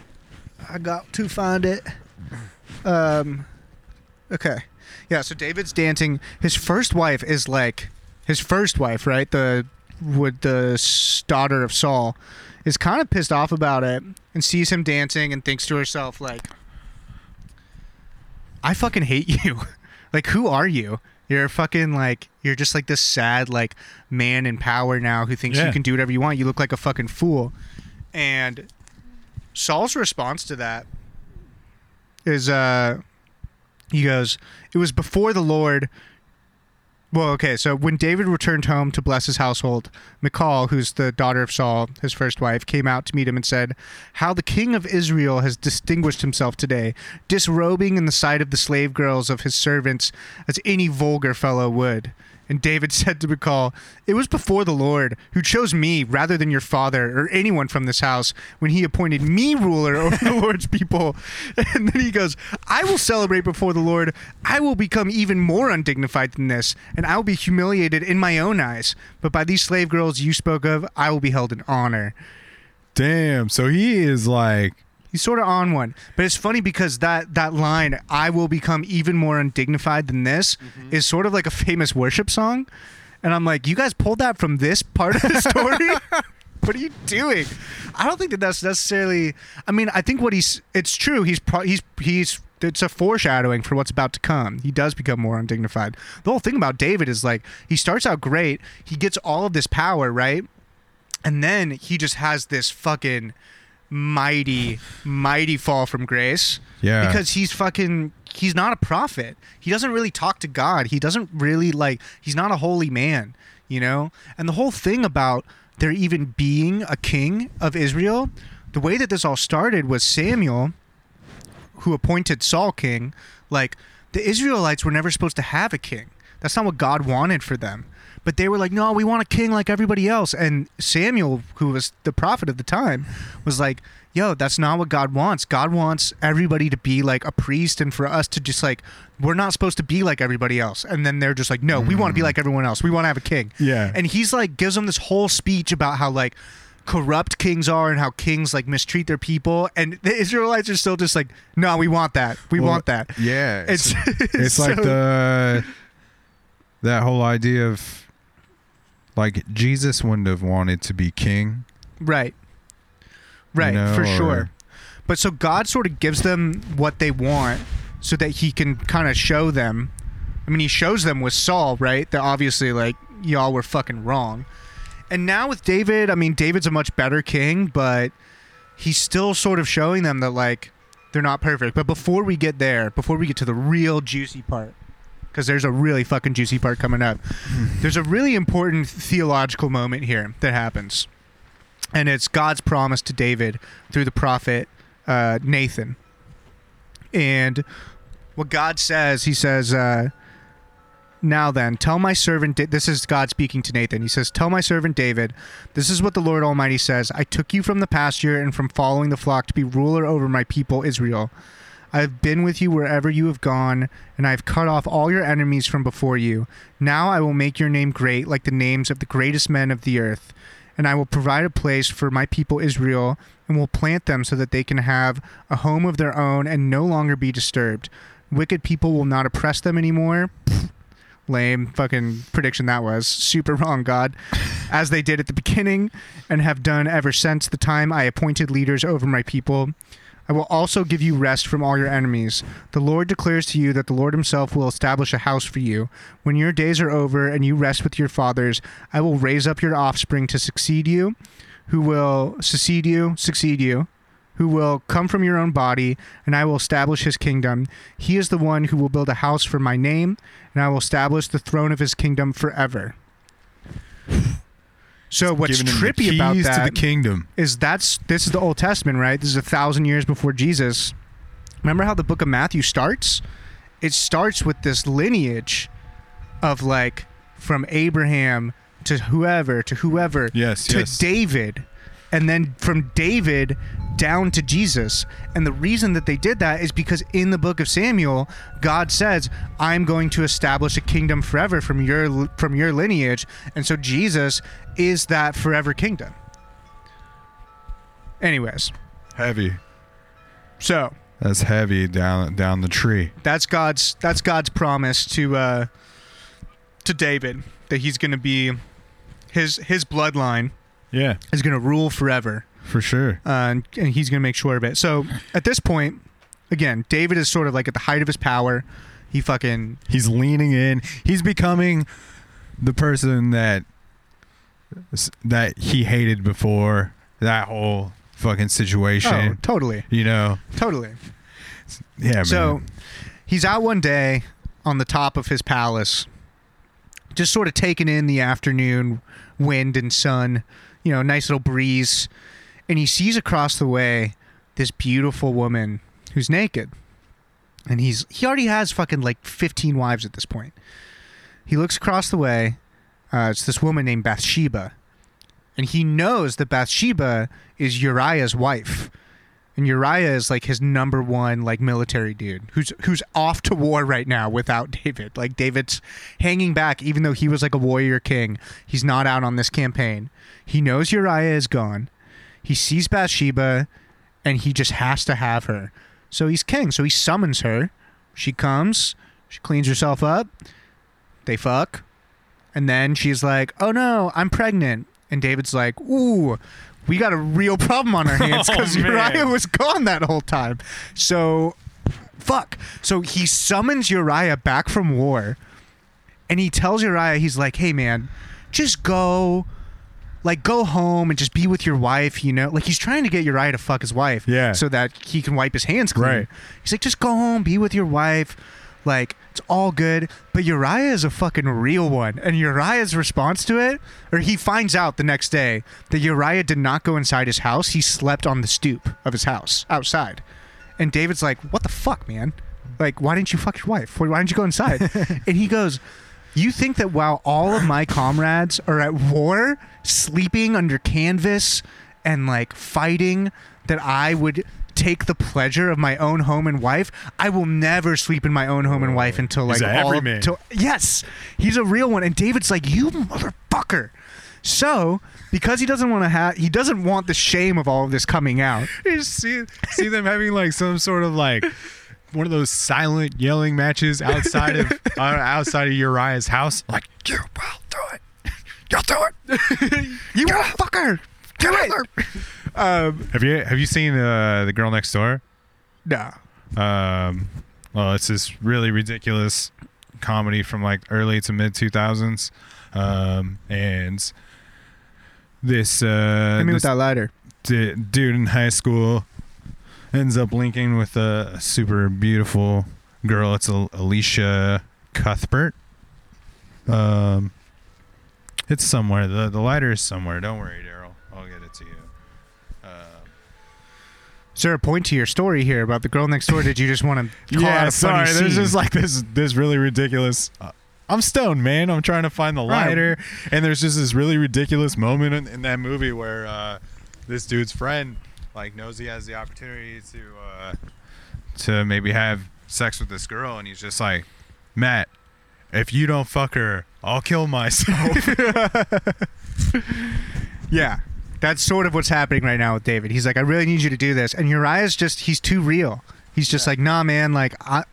I got to find it. Um, okay, yeah. So David's dancing. His first wife is like his first wife, right? The would the daughter of Saul is kind of pissed off about it and sees him dancing and thinks to herself like I fucking hate you. like, who are you? You're fucking like, you're just like this sad, like, man in power now who thinks you can do whatever you want. You look like a fucking fool. And Saul's response to that is, uh, he goes, It was before the Lord. Well, okay, so when David returned home to bless his household, Michal, who's the daughter of Saul, his first wife, came out to meet him and said, How the king of Israel has distinguished himself today, disrobing in the sight of the slave girls of his servants as any vulgar fellow would. And David said to Michal, It was before the Lord who chose me rather than your father or anyone from this house when he appointed me ruler over the Lord's people. And then he goes, I will celebrate before the Lord. I will become even more undignified than this, and I will be humiliated in my own eyes. But by these slave girls you spoke of, I will be held in honor. Damn. So he is like, He's sort of on one, but it's funny because that that line "I will become even more undignified than this" mm-hmm. is sort of like a famous worship song, and I'm like, you guys pulled that from this part of the story. what are you doing? I don't think that that's necessarily. I mean, I think what he's. It's true. He's pro, he's he's. It's a foreshadowing for what's about to come. He does become more undignified. The whole thing about David is like he starts out great. He gets all of this power, right? And then he just has this fucking mighty, mighty fall from grace. Yeah. Because he's fucking he's not a prophet. He doesn't really talk to God. He doesn't really like he's not a holy man, you know? And the whole thing about there even being a king of Israel, the way that this all started was Samuel who appointed Saul king, like the Israelites were never supposed to have a king. That's not what God wanted for them. But they were like, no, we want a king like everybody else. And Samuel, who was the prophet of the time, was like, yo, that's not what God wants. God wants everybody to be like a priest and for us to just like, we're not supposed to be like everybody else. And then they're just like, no, we want to be mm. like everyone else. We want to have a king. Yeah. And he's like, gives them this whole speech about how like, corrupt kings are and how kings like mistreat their people and the israelites are still just like no we want that we Well, want that Yeah. it's it's like so- the that whole idea of like Jesus wouldn't have wanted to be king. Right. Right, know, for or- sure. But so God sort of gives them what they want so that he can kind of show them. I mean, he shows them with Saul, right? That obviously, like, y'all were fucking wrong. And now with David, I mean, David's a much better king, but he's still sort of showing them that, like, they're not perfect. But before we get there, before we get to the real juicy part, because there's a really fucking juicy part coming up, there's a really important theological moment here that happens and it's God's promise to David through the prophet uh, Nathan. And what God says, He says, uh, "Now then, tell my servant." Da- this is God speaking to Nathan. He says, "Tell my servant David, this is what the Lord Almighty says: I took you from the pasture and from following the flock to be ruler over my people Israel." I have been with you wherever you have gone, and I have cut off all your enemies from before you. Now I will make your name great, like the names of the greatest men of the earth and I will provide a place for my people Israel and will plant them so that they can have a home of their own and no longer be disturbed. Wicked people will not oppress them anymore. Lame fucking prediction that was. Super wrong, God. As they did at the beginning and have done ever since the time I appointed leaders over my people. I will also give you rest from all your enemies. The Lord declares to you that the Lord Himself will establish a house for you. When your days are over and you rest with your fathers, I will raise up your offspring to succeed you, who will succeed you, succeed you, who will come from your own body, and I will establish his kingdom. He is the one who will build a house for my name, and I will establish the throne of his kingdom forever. So what's Giving him the trippy about that to the kingdom. is that's this is the Old Testament, right? This is a thousand years before Jesus. Remember how the book of Matthew starts? It starts with this lineage of like from Abraham to whoever to whoever Yes, to yes. David, and then from David down to Jesus. And the reason that they did that is because in the book of Samuel, God says, "I'm going to establish a kingdom forever from your from your lineage," and so Jesus is that forever kingdom. Anyways, Heavy. so That's heavy down down the tree. that's God's that's God's promise to uh, to David that he's going to be his his bloodline Yeah, is going to rule forever. For sure. uh, and, and he's going to make sure of it. So at this point, again, David is sort of like at the height of his power. He fucking He's leaning in. He's becoming the person that that he hated before that whole fucking situation. oh totally You know. totally. Yeah, man. So he's out one day on the top of his palace, just sort of taking in the afternoon wind and sun, you know, nice little breeze, and he sees across the way this beautiful woman who's naked, and he's he already has fucking like fifteen wives at this point, he looks across the way. Uh, it's this woman named Bathsheba, and he knows that Bathsheba is Uriah's wife, and Uriah is like his number one like military dude who's who's off to war right now without David. Like David's hanging back, even though he was like a warrior king. He's not out on this campaign. He knows Uriah is gone. He sees Bathsheba, and he just has to have her. So he's king. So he summons her. She comes. She cleans herself up. They fuck. And then she's like, "Oh no, I'm pregnant." And David's like, "Ooh, we got a real problem on our hands Oh, because man. Uriah was gone that whole time." So, fuck. So he summons Uriah back from war, and he tells Uriah, he's like, "Hey man, just go." Like go home and just be with your wife, you know. Like he's trying to get Uriah to fuck his wife, Yeah. so that he can wipe his hands clean. Right. He's like, just go home, be with your wife. Like, it's all good. But Uriah is a fucking real one. And Uriah's response to it, or he finds out the next day that Uriah did not go inside his house. He slept on the stoop of his house outside. And David's like, what the fuck, man? Like, why didn't you fuck your wife? Why why didn't you go inside? and he goes, you think that while all of my comrades are at war, sleeping under canvas and like fighting, that I would take the pleasure of my own home and wife? I will never sleep in my own home and wife until like He's all everyman. till yes, he's a real one. And David's like, you motherfucker. So because he doesn't want to have, he doesn't want the shame of all of this coming out. You just see see them having like some sort of like one of those silent yelling matches outside of uh, outside of Uriah's house. Like you will do it. You'll do it. You motherfucker. Do it. Um, Have you have you seen uh, the girl next door? no. Um, well, it's this really ridiculous comedy from like early to mid two thousands, um, and this uh, Hit me with that lighter. d- dude in high school ends up linking with a super beautiful girl. It's Elisha Cuthbert. Um, it's somewhere. the The lighter is somewhere. Don't worry, Daryl. I'll get it to you. Um, Is there a point to your story here about the girl next door? Did you just want to call out yeah, a funny sorry. There's scene? just like this this really ridiculous. Uh, I'm stoned, man. I'm trying to find the Right. lighter, and there's just this really ridiculous moment in, in that movie where uh, this dude's friend like knows he has the opportunity to uh, to maybe have sex with this girl, and he's just like, Matt, if you don't fuck her, I'll kill myself. Yeah. That's sort of what's happening right now with David. He's like, I really need you to do this. And Uriah's just, he's too real. He's just like, nah, man. Like, I.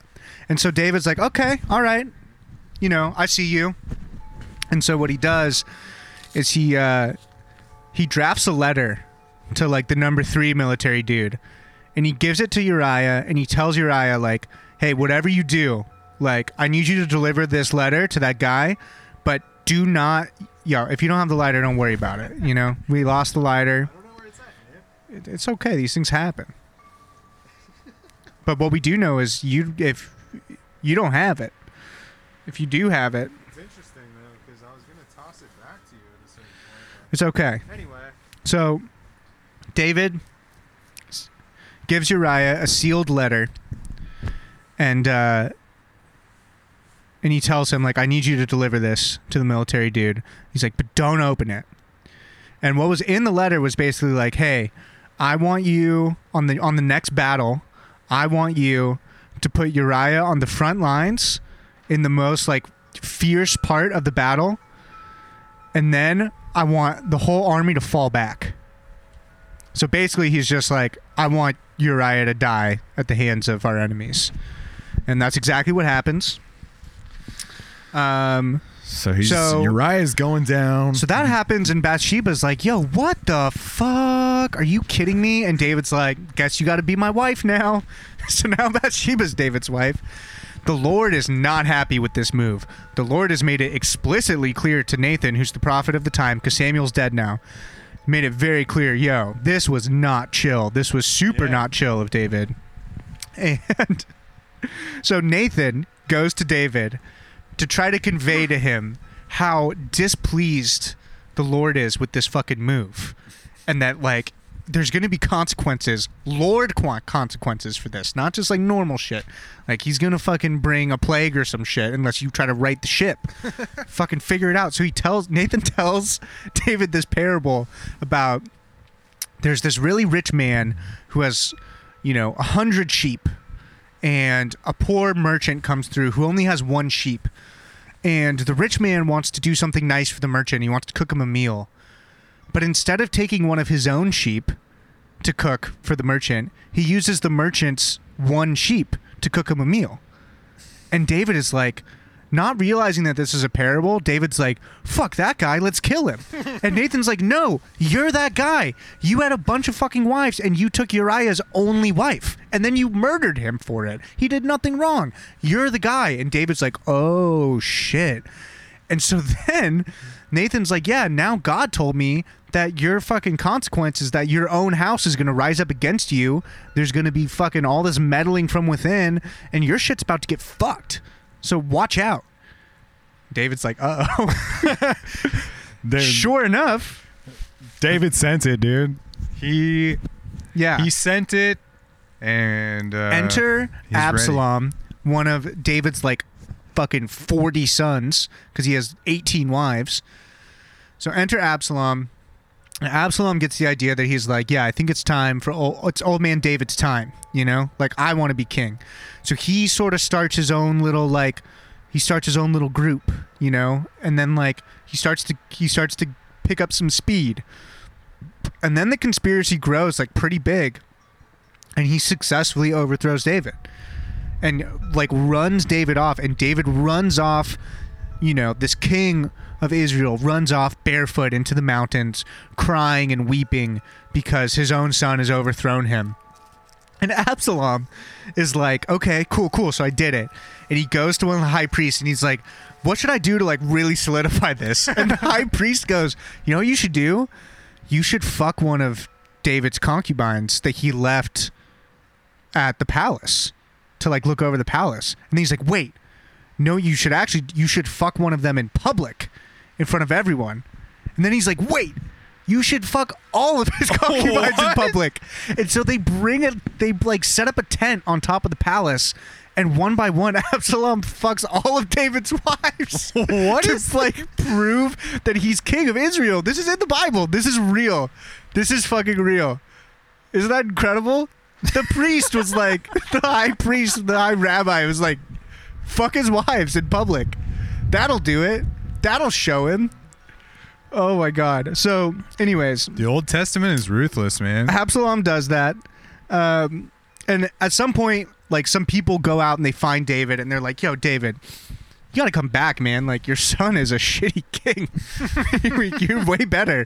And so David's like, okay, all right. You know, I see you. And so what he does is he, uh, he drafts a letter to like the number three military dude and he gives it to Uriah and he tells Uriah, like, hey, whatever you do, like, I need you to deliver this letter to that guy, but do not, yo, if you don't have the lighter, don't worry about it. You know, we lost the lighter. It, it's okay. These things happen. But what we do know is you, if you don't have it, if you do have it, It's interesting though because I was gonna toss it back to you at a certain point. it's okay. Anyway, So, David gives Uriah a sealed letter, and uh, and he tells him like, "I need you to deliver this to the military dude." He's like, "But don't open it." And what was in the letter was basically like, "Hey, I want you on the on the next battle. I want you to put Uriah on the front lines in the most like fierce part of the battle." and then I want the whole army to fall back. So basically, he's just like, I want Uriah to die at the hands of our enemies, and that's exactly what happens. Um, so he's So- Uriah's going down. so that happens, and Bathsheba's like, "Yo, what the fuck? Are you kidding me?" And David's like, "Guess you got to be my wife now." so now Bathsheba's David's wife. The Lord is not happy with this move. The Lord has made it explicitly clear to Nathan, who's the prophet of the time, because Samuel's dead now. Made it very clear, yo, this was not chill. This was super Yeah. not chill of David. And so Nathan goes to David to try to convey to him how displeased the Lord is with this fucking move. And that, like, there's going to be consequences, Lord qu- consequences for this, not just like normal shit. Like he's going to fucking bring a plague or some shit unless you try to right the ship. fucking figure it out. So he tells Nathan tells David this parable about there's this really rich man who has, you know, a hundred sheep, and a poor merchant comes through who only has one sheep. And the rich man wants to do something nice for the merchant. He wants to cook him a meal. But instead of taking one of his own sheep to cook for the merchant, he uses the merchant's one sheep to cook him a meal. And David is like, not realizing that this is a parable, David's like, fuck that guy, let's kill him. and Nathan's like, no, you're that guy. You had a bunch of fucking wives and you took Uriah's only wife and then you murdered him for it. He did nothing wrong. You're the guy. And David's like, oh shit. And so then Nathan's like, yeah, now God told me that your fucking consequence is that your own house is going to rise up against you. There's going to be fucking all this meddling from within, and your shit's about to get fucked. So watch out. David's like, uh oh. Sure enough. David sent it, dude. He Yeah. he sent it, and uh, Enter Absalom, one of David's like fucking 40 sons, because he has 18 wives. So enter Absalom. Absalom gets the idea that he's like, yeah, I think it's time for old, it's old man David's time, you know? Like I want to be king. So he sort of starts his own little like he starts his own little group, you know? And then like he starts to he starts to pick up some speed. And then the conspiracy grows like pretty big. And he successfully overthrows David. And like runs David off and David runs off, you know, this king of Israel runs off barefoot into the mountains, crying and weeping because his own son has overthrown him. And Absalom is like, okay, cool, cool. So I did it. And he goes to one of the high priests and he's like, what should I do to like really solidify this? And the high priest goes, you know what you should do? You should fuck one of David's concubines that he left at the palace to like look over the palace. And he's like, wait, no, you should actually, you should fuck one of them in public in front of everyone. And then he's like, wait, you should fuck all of his concubines in public. And so they bring it, they like set up a tent on top of the palace. And one by one, Absalom fucks all of David's wives. What to is- like prove that he's king of Israel? This is in the Bible. This is real. This is fucking real. Isn't that incredible? The priest was like, the high priest, the high rabbi was like, fuck his wives in public. That'll do it. That'll show him. Oh my god. So, anyways, the Old Testament is ruthless, man. Absalom does that. Um, and at some point, like some people go out and they find David and they're like, yo, David, you got to come back, man. Like your son is a shitty king. You're way better.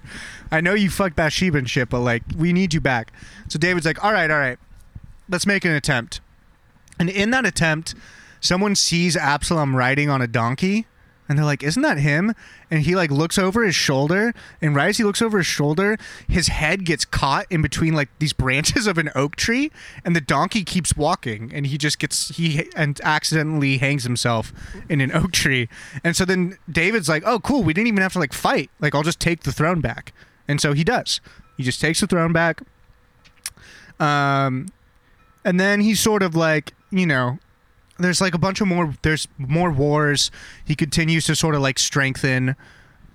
I know you fucked Bathsheba and shit, but like we need you back. So David's like, all right, all right, let's make an attempt. And in that attempt, someone sees Absalom riding on a donkey. And they're like, "Isn't that him?" And he like looks over his shoulder, and right as he looks over his shoulder, his head gets caught in between like these branches of an oak tree, and the donkey keeps walking, and he just gets he and accidentally hangs himself in an oak tree. And so then David's like, "Oh, cool, we didn't even have to like fight. Like, I'll just take the throne back." And so he does. He just takes the throne back. Um, and then he's sort of like, you know, there's like a bunch of more there's more wars he continues to sort of like strengthen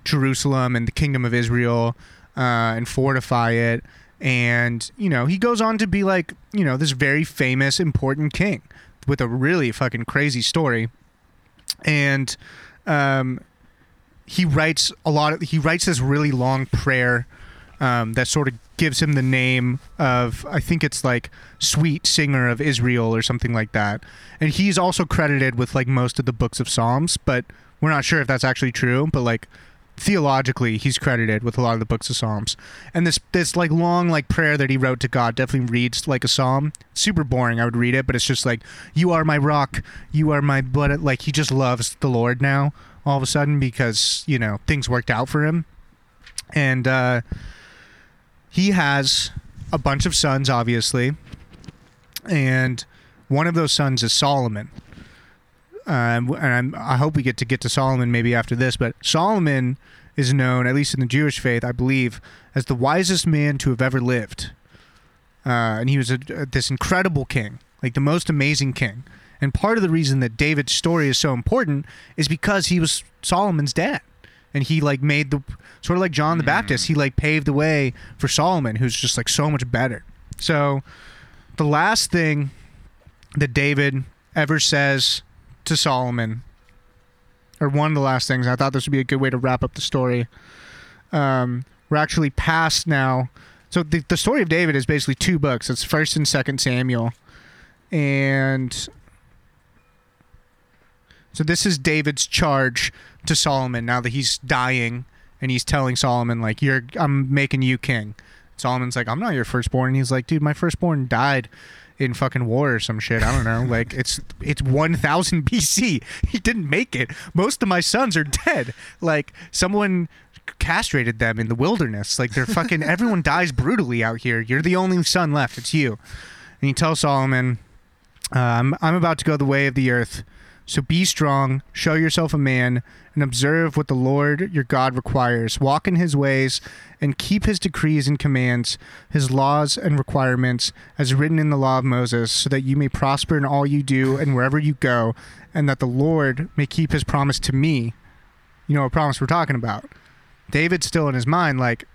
jerusalem and the kingdom of israel uh, and fortify it. And you know he goes on to be like you know this very famous important king with a really fucking crazy story. And um, he writes a lot of he writes this really long prayer um, that sort of gives him the name of I think it's like sweet singer of Israel or something like that. And he's also credited with like most of the books of Psalms, but we're not sure if that's actually true, but like theologically he's credited with a lot of the books of Psalms. And this this like long like prayer that he wrote to God definitely reads like a psalm. Super boring, I would read it, but it's just like you are my rock, you are my but like he just loves the Lord now all of a sudden because, you know, things worked out for him. And uh he has a bunch of sons, obviously, and one of those sons is Solomon. Um, and I'm, I hope we get to get to Solomon maybe after this, but Solomon is known, at least in the Jewish faith, I believe, as the wisest man to have ever lived. Uh, and he was a, this incredible king, like the most amazing king. And part of the reason that David's story is so important is because he was Solomon's dad. And he like made the sort of like John the Baptist, he like paved the way for Solomon, who's just like so much better. So the last thing that David ever says to Solomon, or one of the last things, I thought this would be a good way to wrap up the story. Um, we're actually past now. So the, the story of David is basically two books. It's First and Second Samuel, and so this is David's charge to Solomon now that he's dying, and he's telling Solomon like, "You're, I'm making you king." Solomon's like, "I'm not your firstborn." And he's like, "Dude, my firstborn died." in fucking war or some shit. I don't know. Like it's it's 1000 BC. He didn't make it. Most of my sons are dead. Like someone castrated them in the wilderness. Like they're fucking everyone dies brutally out here. You're the only son left. It's you. And he tells Solomon, um, I'm about to go the way of the earth. So be strong, show yourself a man, and observe what the Lord your God requires. Walk in his ways and keep his decrees and commands, his laws and requirements, as written in the law of Moses, so that you may prosper in all you do and wherever you go, and that the Lord may keep his promise to me. You know what promise we're talking about. David's still in his mind, like,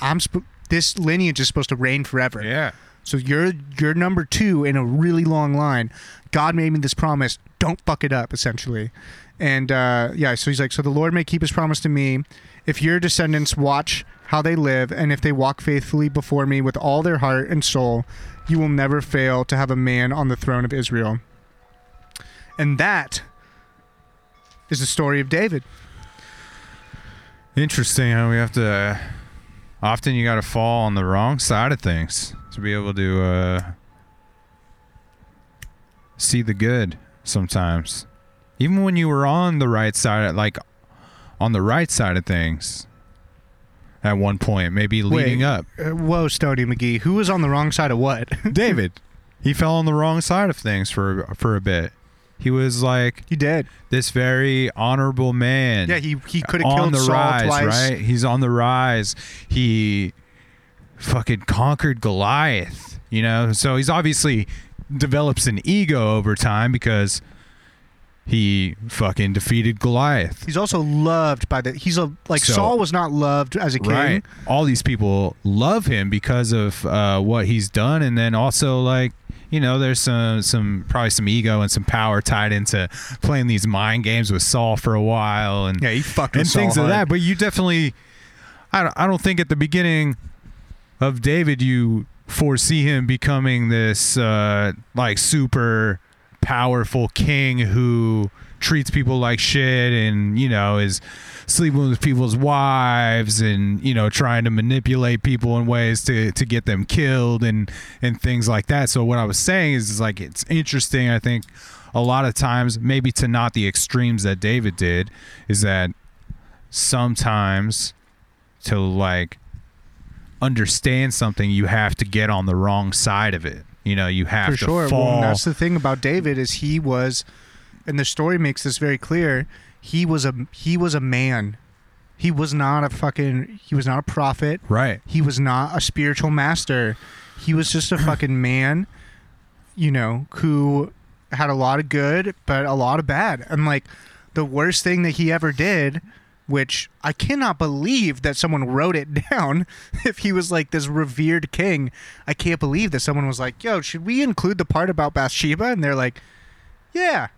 I'm sp- this lineage is supposed to reign forever. Yeah. So you're you're number two in a really long line. God made me this promise. Don't fuck it up, essentially. And uh, yeah, so he's like, so the Lord may keep his promise to me. If your descendants watch how they live, and if they walk faithfully before me with all their heart and soul, you will never fail to have a man on the throne of Israel. And that is the story of David. Interesting how we have to. often you got to fall on the wrong side of things to be able to uh, see the good sometimes. Even when you were on the right side, like on the right side of things at one point, maybe leading Wait. up. Uh, whoa, Stody McGee. Who was on the wrong side of what? David, he fell on the wrong side of things for for a bit. He was like he did. this very honorable man. Yeah, he he could have killed the Saul rise, twice. right? He's on the rise. He fucking conquered Goliath, you know? So he's obviously develops an ego over time because he fucking defeated Goliath. He's also loved by the. He's a like So- Saul was not loved as a king. Right. All these people love him because of uh, what he's done and then also like you know, there's some, some probably some ego and some power tied into playing these mind games with Saul for a while, and Yeah, he fucked and with Saul things of that. But you definitely, I don't, I don't think at the beginning of David you foresee him becoming this uh, like super powerful king who treats people like shit and you know is sleeping with people's wives and you know trying to manipulate people in ways to to get them killed and and things like that. So what i was saying is, is like it's interesting i think a lot of times maybe to not the extremes that david did is that sometimes to like understand something you have to get on the wrong side of it you know you have for to sure. fall Well, that's the thing about David is he was, and the story makes this very clear. He was a he was a man. He was not a fucking. He was not a prophet. right He was not a spiritual master. He was just a fucking man, you know, who had a lot of good but a lot of bad. And like the worst thing that he ever did, which I cannot believe that someone wrote it down if he was like this revered king. I can't believe that someone was like, "Yo, should we include the part about Bathsheba?" And they're like, "Yeah.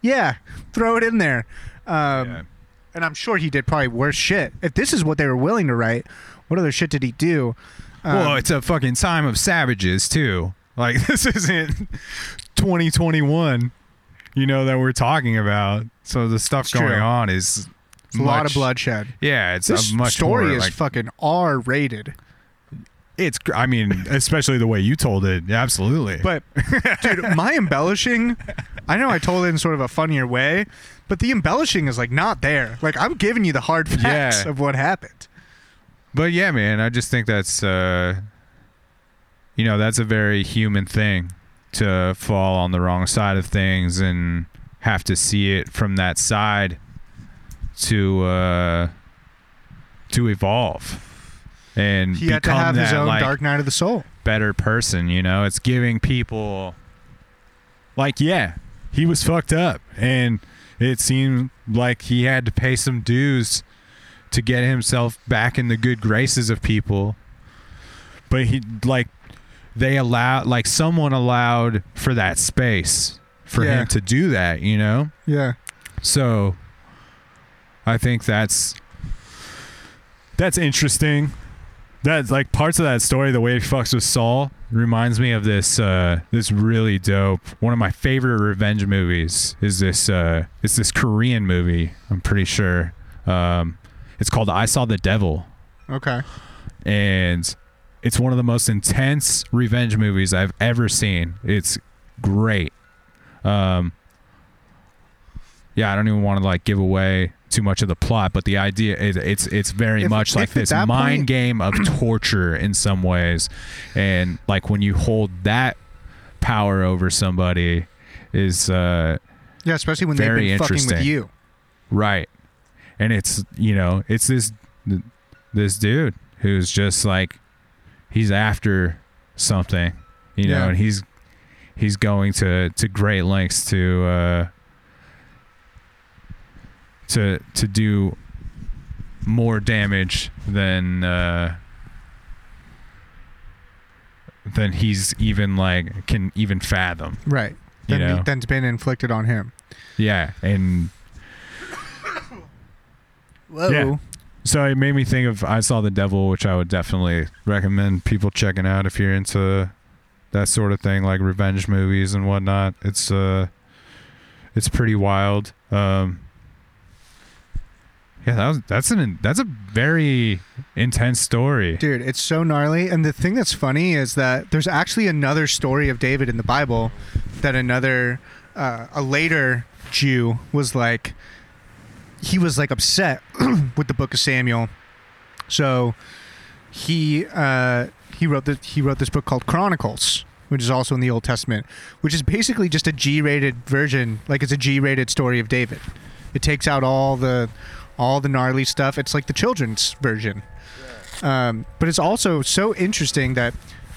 Yeah, throw it in there." Um Yeah. and I'm sure he did probably worse shit. If this is what they were willing to write, what other shit did he do? Um, well, it's a fucking time of savages too. Like this isn't 2021, you know that we're talking about. So the stuff It's going true. on is it's a lot of bloodshed. Yeah, it's This a much story more, is like, fucking R rated. it's. I mean, especially the way you told it. Absolutely. But dude, my embellishing, I know I told it in sort of a funnier way, but the embellishing is like not there. Like I'm giving you the hard facts Yeah. of what happened. But yeah, man, I just think that's uh you know, that's a very human thing to fall on the wrong side of things and have to see it from that side to uh to evolve and He had to become have his that, own like, dark night of the soul. better person, you know? It's giving people like yeah, he was fucked up and it seemed like he had to pay some dues to get himself back in the good graces of people. But he like they allowed like someone allowed for that space for Yeah. him to do that, you know? Yeah. So I think that's that's interesting. That's like parts of that story, the way he fucks with Saul, reminds me of this uh this really dope one of my favorite revenge movies is this uh it's this Korean movie, I'm pretty sure. Um it's called I Saw the Devil Okay. and it's one of the most intense revenge movies I've ever seen. It's great. Um, yeah, I don't even want to like give away too much of the plot, but the idea is it's it's very If- much like if at this mind point- game of torture in some ways, and like when you hold that power over somebody is uh, Yeah, especially when they've been fucking with you. Right. And it's, you know, it's this this dude who's just like he's after something, you know, Yeah. and he's he's going to to great lengths to uh to to do more damage than uh than he's even like can even fathom. Right. You Then, know? than's been inflicted on him. Yeah, and Whoa. Yeah. So it made me think of I Saw the Devil, which I would definitely recommend people checking out if you're into that sort of thing, like revenge movies and whatnot. It's uh, it's pretty wild. Um, yeah, that was that's an that's a very intense story. Dude, it's so gnarly. And the thing that's funny is that there's actually another story of David in the Bible that another, uh, a later Jew was like, he was like upset with the book of Samuel. So he, uh, he wrote the, he wrote this book called Chronicles, which is also in the Old Testament, which is basically just a G-rated version, like it's a G-rated story of David. It takes out all the, all the gnarly stuff. It's like the children's version. Um, but it's also so interesting that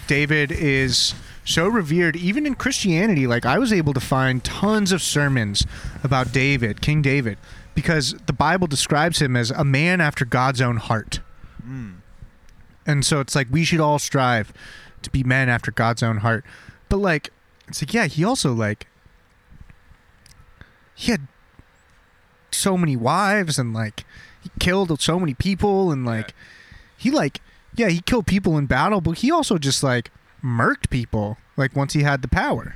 David is so revered, even in Christianity. Like, I was able to find tons of sermons about David, King David, because the Bible describes him as a man after God's own heart. And so it's like we should all strive to be men after God's own heart. But, like, it's like, yeah, he also, like, he had so many wives and, like, he killed so many people and, like, he like yeah he killed people in battle but he also just like murked people like once he had the power.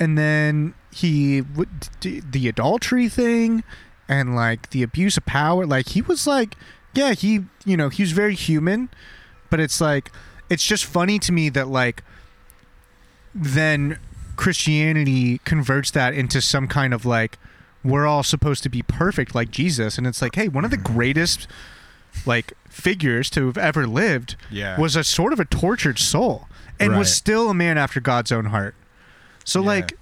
And then he would the adultery thing and like the abuse of power like he was like yeah he you know he was very human but it's like it's just funny to me that like then christianity converts that into some kind of like we're all supposed to be perfect like jesus and it's like hey one of the greatest like figures to have ever lived Yeah. was a sort of a tortured soul and was still a man after God's own heart. So Yeah. like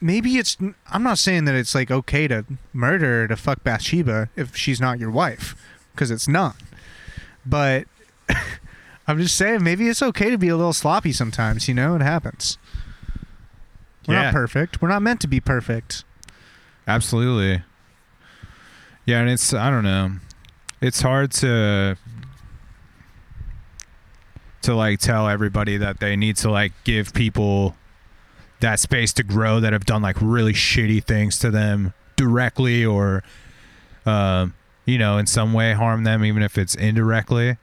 maybe it's I'm not saying that it's like okay to murder to fuck Bathsheba if she's not your wife because it's not. But I'm just saying maybe it's okay to be a little sloppy sometimes, you know? It happens. We're Yeah. not perfect. We're not meant to be perfect. Absolutely. Yeah, and it's I don't know. It's hard to to like tell everybody that they need to like give people that space to grow that have done like really shitty things to them directly or um you know in some way harm them even if it's indirectly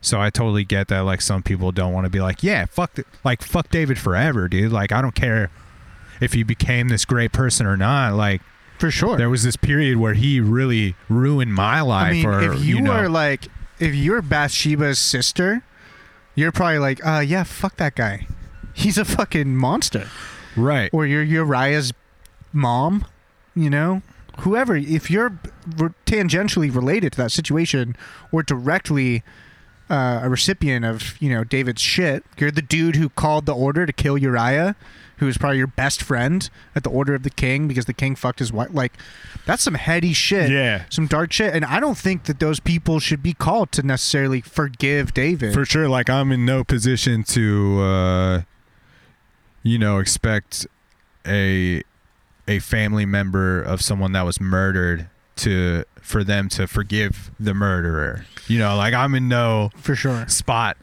so i totally get that like some people don't want to be like yeah fuck th- like fuck david forever dude like i don't care if he became this great person or not like For sure. there was this period where he really ruined my life. I mean, or, if you, know, were like, if you're Bathsheba's sister, you're probably like, uh, yeah, fuck that guy. He's a fucking monster. right, Or you're Uriah's mom, you know? Whoever, if you're re- tangentially related to that situation or directly uh, a recipient of you know David's shit. You're the dude who called the order to kill Uriah, who is probably your best friend at the order of the king because the king fucked his wife. Like, that's some heady shit. Yeah. Some dark shit, and I don't think that those people should be called to necessarily forgive David. For sure, like I'm in no position to, uh, you know, expect a a family member of someone that was murdered to for them to forgive the murderer. You know, like I'm in no For sure. spot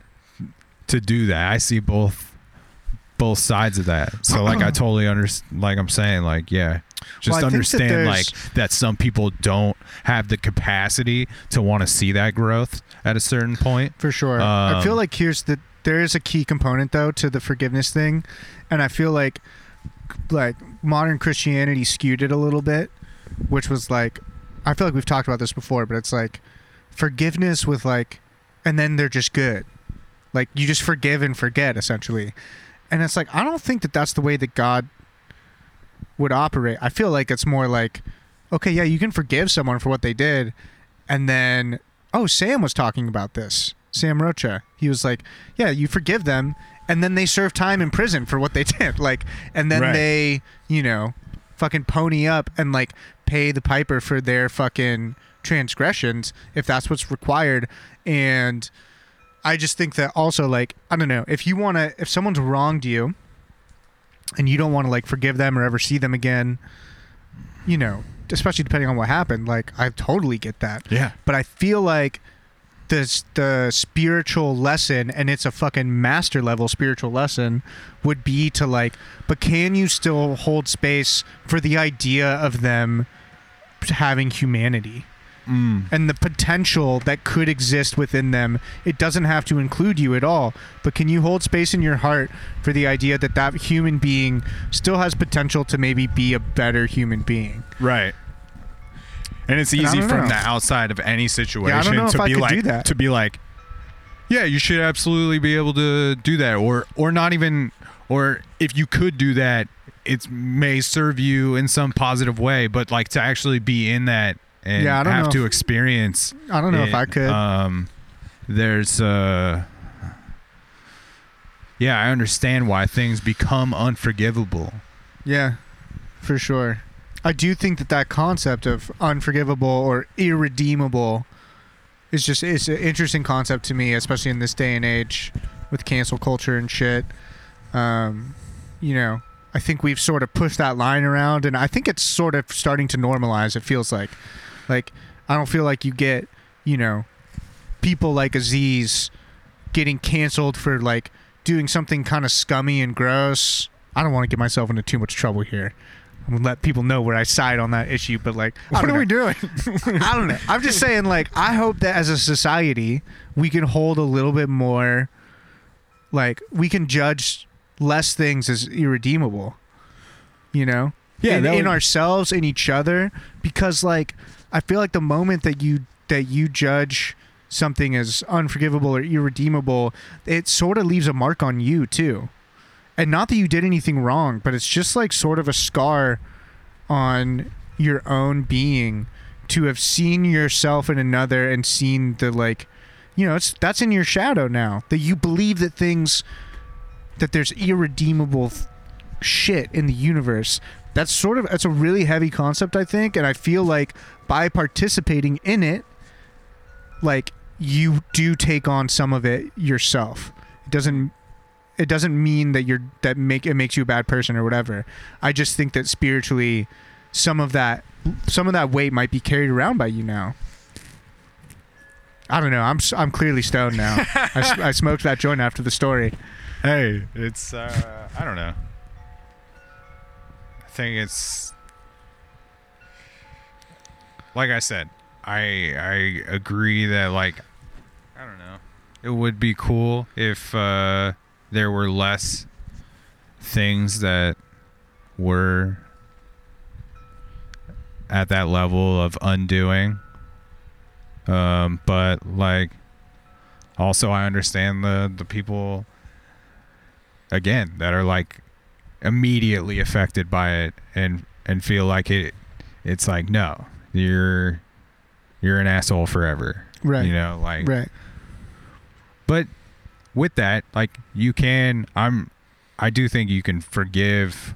to do that. I see both both sides of that. So like I totally understand. Like I'm saying, like yeah, just Well, think that understand like that some people don't have the capacity to want to see that growth at a certain point. For sure. I feel Um, like here's the there is a key component though to the forgiveness thing, and I feel like like modern Christianity skewed it a little bit, which was like I feel like we've talked about this before, but it's like forgiveness with like and then they're just good. Like you just forgive and forget essentially. And it's like I don't think that that's the way that God would operate. I feel like it's more like okay, yeah, you can forgive someone for what they did and then oh, Sam was talking about this. Sam Rocha. He was like, yeah, you forgive them and then they serve time in prison for what they did. Like and then Right. they, you know, fucking pony up and like pay the piper for their fucking transgressions if that's what's required and I just think that also like I don't know, if you want to if someone's wronged you and you don't want to like forgive them or ever see them again, you know, especially depending on what happened, like I totally get that Yeah. but I feel like the the spiritual lesson and it's a fucking master level spiritual lesson would be to like but can you still hold space for the idea of them having humanity Mm. and the potential that could exist within them it doesn't have to include you at all but can you hold space in your heart for the idea that that human being still has potential to maybe be a better human being Right. And it's easy don't from know. the outside of any situation know to be like to be like, yeah, you should absolutely be able to do that, or or not even, or if you could do that, it may serve you in some positive way, but like to actually be in that and Yeah, I don't have to if- experience. i don't know if i could Um, there's uh. Yeah, I understand why things become unforgivable. Yeah, for sure. I do think that that concept of unforgivable or irredeemable is just it's an interesting concept to me, especially in this day and age with cancel culture and shit. Um, you know, I think we've sort of pushed that line around, and I think it's sort of starting to normalize. It feels like, like I don't feel like you get, you know, people like Aziz getting canceled for like doing something kind of scummy and gross. I don't want to get myself into too much trouble here. I'm gonna let people know where I side on that issue, but like, What are we doing? I don't know. I'm just saying, like, I hope that as a society, we can hold a little bit more, like, we can judge less things as irredeemable. You know? Yeah, in, in would- ourselves, in each other, because like, I feel like the moment that you that you judge something as unforgivable or irredeemable, it sort of leaves a mark on you too. And not that you did anything wrong, but it's just like sort of a scar on your own being to have seen yourself in another and seen the like you know it's that's in your shadow now that you believe that things that there's irredeemable th- shit in the universe that's sort of that's a really heavy concept i think and i feel like by participating in it like you do take on some of it yourself. It doesn't it doesn't mean that you're that make it makes you a bad person or whatever. I just think that spiritually some of that some of that weight might be carried around by you now. I don't know. I'm i'm clearly stoned now. I, I smoked that joint after the story. Hey, it's uh I don't know. Think it's like I said, I I agree that like I don't know. It would be cool if uh there were less things that were at that level of undoing. Um but like also I understand the the people again that are like immediately affected by it and and feel like it it's like no you're you're an asshole forever right you know like right but with that, like you can, I'm, I do think you can forgive,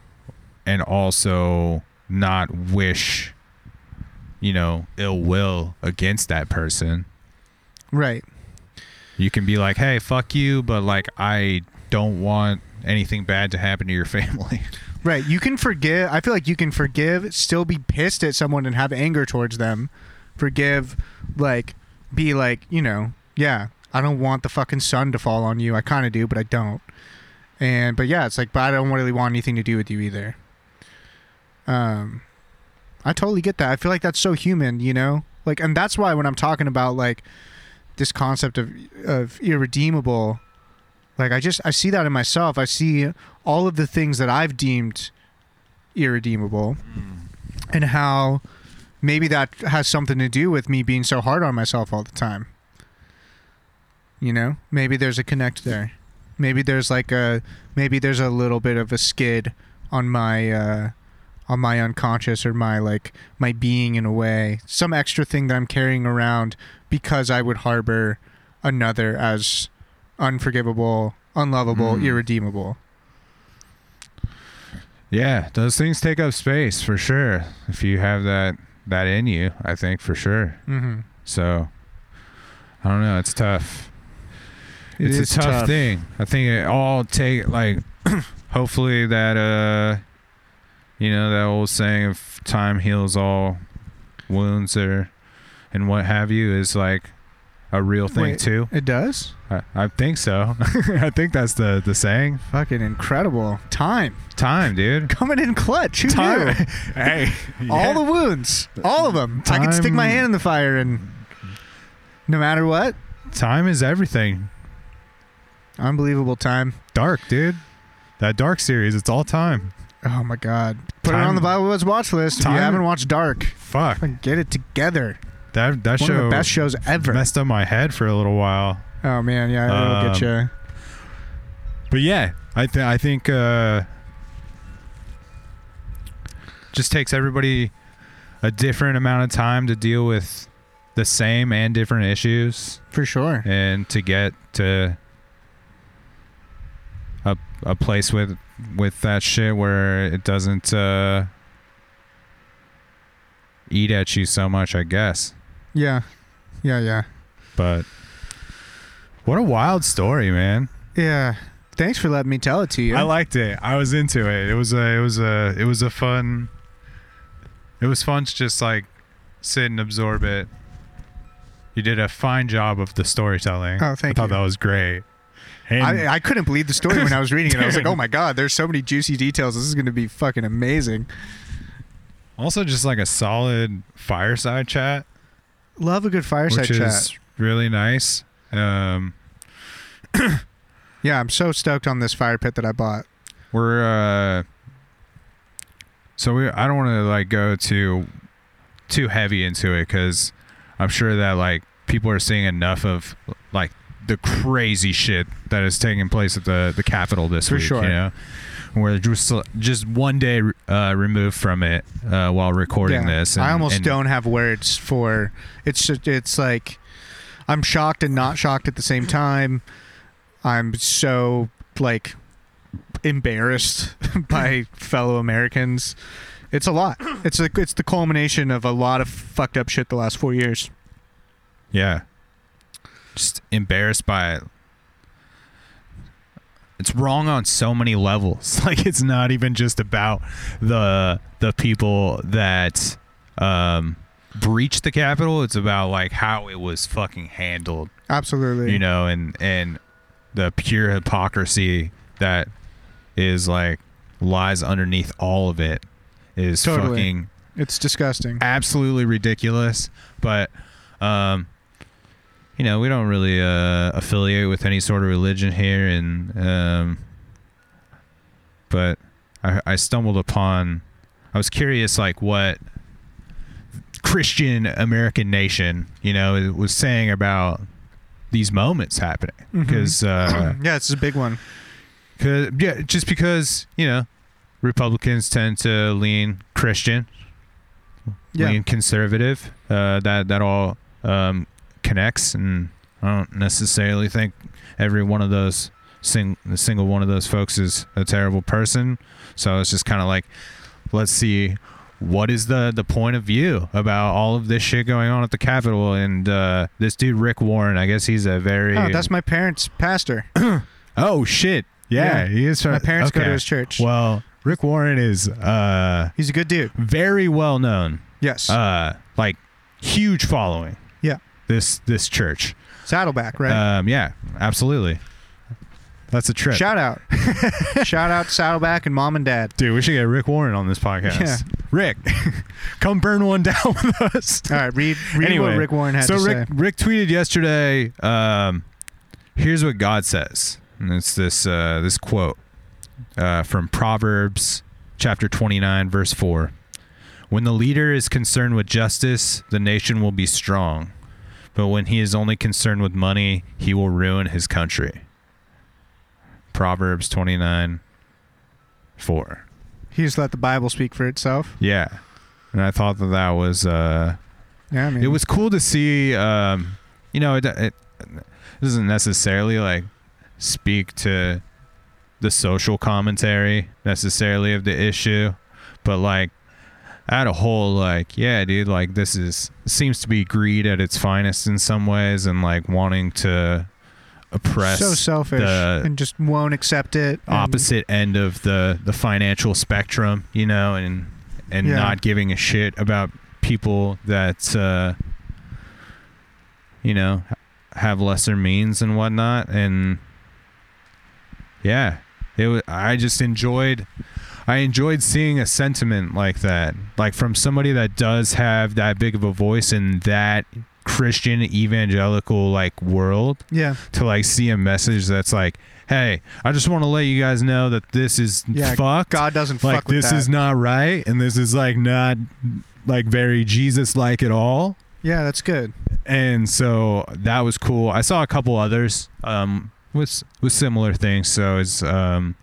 and also not wish, you know, ill will against that person. Right. You can be like, hey, fuck you, but like I don't want anything bad to happen to your family. Right. You can forgive. I feel like you can forgive, still be pissed at someone and have anger towards them. Forgive, like, be like, you know, yeah, I don't want the fucking sun to fall on you. I kind of do, but I don't. And, but yeah, it's like, but I don't really want anything to do with you either. Um, I totally get that. I feel like that's so human, you know? Like, and that's why when I'm talking about, like, this concept of, of irredeemable, like, I just, I see that in myself. I see all of the things that I've deemed irredeemable and how maybe that has something to do with me being so hard on myself all the time. You know, maybe there's a connect there. Maybe there's like a maybe there's a little bit of a skid on my uh on my unconscious or my like my being in a way. Some extra thing that I'm carrying around because I would harbor another as unforgivable, unlovable, Mm. irredeemable. yeah, those things take up space for sure. If you have that that in you, I think for sure. Mhm. So I don't know. It's tough. It it's is a tough, tough. thing. I think it all take like hopefully that uh you know that old saying of time heals all wounds or and what have you is like a real thing Wait. too. It does? I, I think so. I think that's the the saying. Fucking incredible. Time. Time, dude. Coming in clutch. Who Time. knew? hey, All the wounds. All of them. I can stick my hand in the fire and no matter what, time is everything. unbelievable time. Dark, dude. That dark series, it's all time. Oh my god. Put it on the Bible Buds watch list if you haven't watched Dark. Fuck. Get it together. That that One show of the best shows ever. messed up my head for a little while. Oh man, yeah, it'll get Um, you. But yeah, I th- I think uh just takes everybody a different amount of time to deal with the same and different issues For sure. and to get to a a place with with that shit where it doesn't uh eat at you so much, I guess. Yeah. Yeah, yeah. But what a wild story, man. Yeah. Thanks for letting me tell it to you. I liked it. I was into it. It was a it was a it was a fun it was fun to just like sit and absorb it. You did a fine job of the storytelling. Oh, thank I thought you. that was great. And I, I couldn't believe the story when I was reading it. I was like, oh my god, there's so many juicy details. This is going to be fucking amazing. also just like a solid fireside chat, Love a good fireside which chat. is really nice. Um Yeah, I'm so stoked on this fire pit that I bought. we're uh so we I don't want to like go too too heavy into it cuz I'm sure that like people are seeing enough of like the crazy shit that is taking place at the the Capitol this For week, sure. you know. We're just just one day uh, removed from it uh, while recording Yeah. this. and- I almost and- don't have words for it's. just- It's like I'm shocked and not shocked at the same time. I'm so like embarrassed by fellow Americans. It's a lot. It's like it's the culmination of a lot of fucked up shit the last four years. Yeah. Just embarrassed by it. It's wrong on so many levels. Like it's not even just about the the people that um breached the Capitol. It's about like how it was fucking handled. Absolutely. You know, and and the pure hypocrisy that is like lies underneath all of it is Totally. fucking it's disgusting. absolutely ridiculous. But um, you know, we don't really uh, affiliate with any sort of religion here, and um, but I, I stumbled upon. I was curious, like what Christian American nation, you know, was saying about these moments happening because. Uh, yeah, it's a big one. Cause, yeah, just because you know, Republicans tend to lean Christian, Yeah. lean conservative. Uh, that that all um, connects, and I don't necessarily think every one of those sing the single one of those folks is a terrible person. So it's just kind of like, let's see what is the the point of view about all of this shit going on at the Capitol and uh, this dude Rick Warren. I guess he's a very Oh, that's my parents' pastor. oh shit yeah, Yeah. he is from My parents go to his church. Well, Rick Warren is uh, He's a good dude. very well known Yes. uh like huge following. This this church Saddleback, right? um yeah absolutely that's a trip Shout out. Shout out Saddleback and mom and dad. dude we should get rick warren on this podcast Yeah. rick come burn one down with us All right, read, read anyway what Rick Warren had so to rick say. rick tweeted yesterday um here's what god says and it's this uh this quote uh from proverbs chapter 29 verse 4 when the leader is concerned with justice the nation will be strong but when he is only concerned with money he will ruin his country. Proverbs 29 4 He just let the Bible speak for itself. yeah. And i thought that that was uh Yeah, I mean, it was cool to see um you know it, it doesn't necessarily like speak to the social commentary necessarily of the issue but like at a whole like yeah dude like this is seems to be greed at its finest in some ways and like wanting to oppress so selfish and just won't accept it. opposite end of the the financial spectrum, you know, and and Yeah. not giving a shit about people that uh, you know have lesser means and whatnot. And yeah, it was, I just enjoyed. I enjoyed seeing a sentiment like that, like from somebody that does have that big of a voice in that Christian evangelical like world Yeah, to like see a message that's like, hey, I just want to let you guys know that this is yeah. fucked. God doesn't like fuck with this that. is not right, and this is like not like very Jesus like at all. yeah, that's good. And so that was cool. I saw a couple others um, with with similar things. So it's um,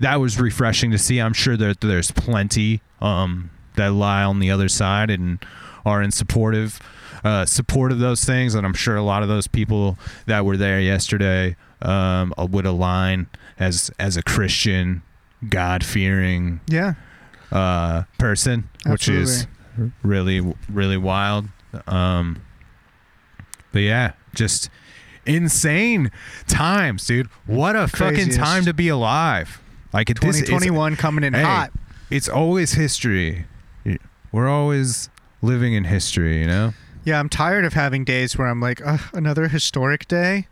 that was refreshing to see. I'm sure that there's plenty um, that lie on the other side and are in supportive uh, support of those things, and I'm sure a lot of those people that were there yesterday um, would align as as a Christian, God fearing Yeah, uh, person, which is really really wild. Um, but yeah, just insane times, dude. What a fucking time to be alive! Like it, this is- 2021 coming in Hey, hot. It's always history. We're always living in history, you know. Yeah, I'm tired of having days where I'm like, Ugh, another historic day.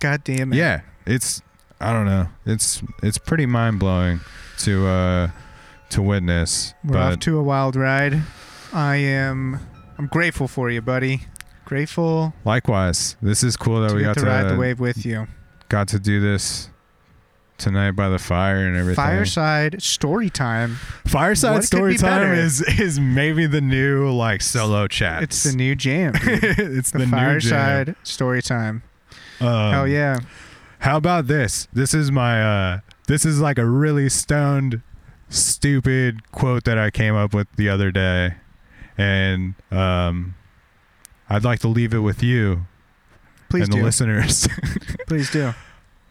God damn it. Yeah, it's I don't know. It's it's pretty mind blowing to uh to witness. We're but off to a wild ride. I am. I'm grateful for you, buddy. Grateful likewise, this is cool that we got to to ride the wave with you. got to do this tonight by the fire and everything. Fireside story time. Fireside What story be time better? is is maybe the new like solo chat. It's the new jam. it's the, the, new fireside jam. story time. Um, Hell yeah. How about this? This is my uh this is like a really stoned stupid quote that I came up with the other day. And um I'd like to leave it with you Please and do. the listeners. Please do.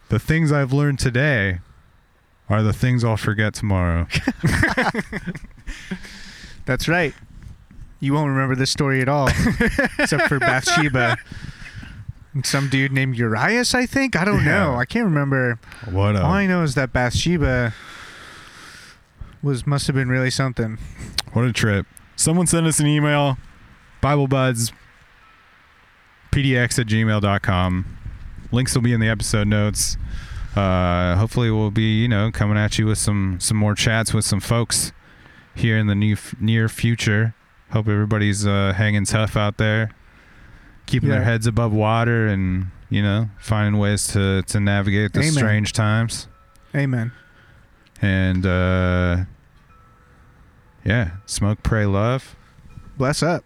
The things I've learned today are the things I'll forget tomorrow. That's right. You won't remember this story at all, except for Bathsheba. And some dude named Urias, I think. I don't know. I can't remember. What All I know is that Bathsheba was must have been really something. what a trip. Someone send us an email. BibleBuds PDX at gmail.com. Links will be in the episode notes. Uh, hopefully, we'll be you know coming at you with some some more chats with some folks here in the new near future. Hope everybody's uh, hanging tough out there, keeping their heads above water, and you know finding ways to to navigate the Amen. strange times. Amen. And uh, yeah, smoke, pray, love. Bless up.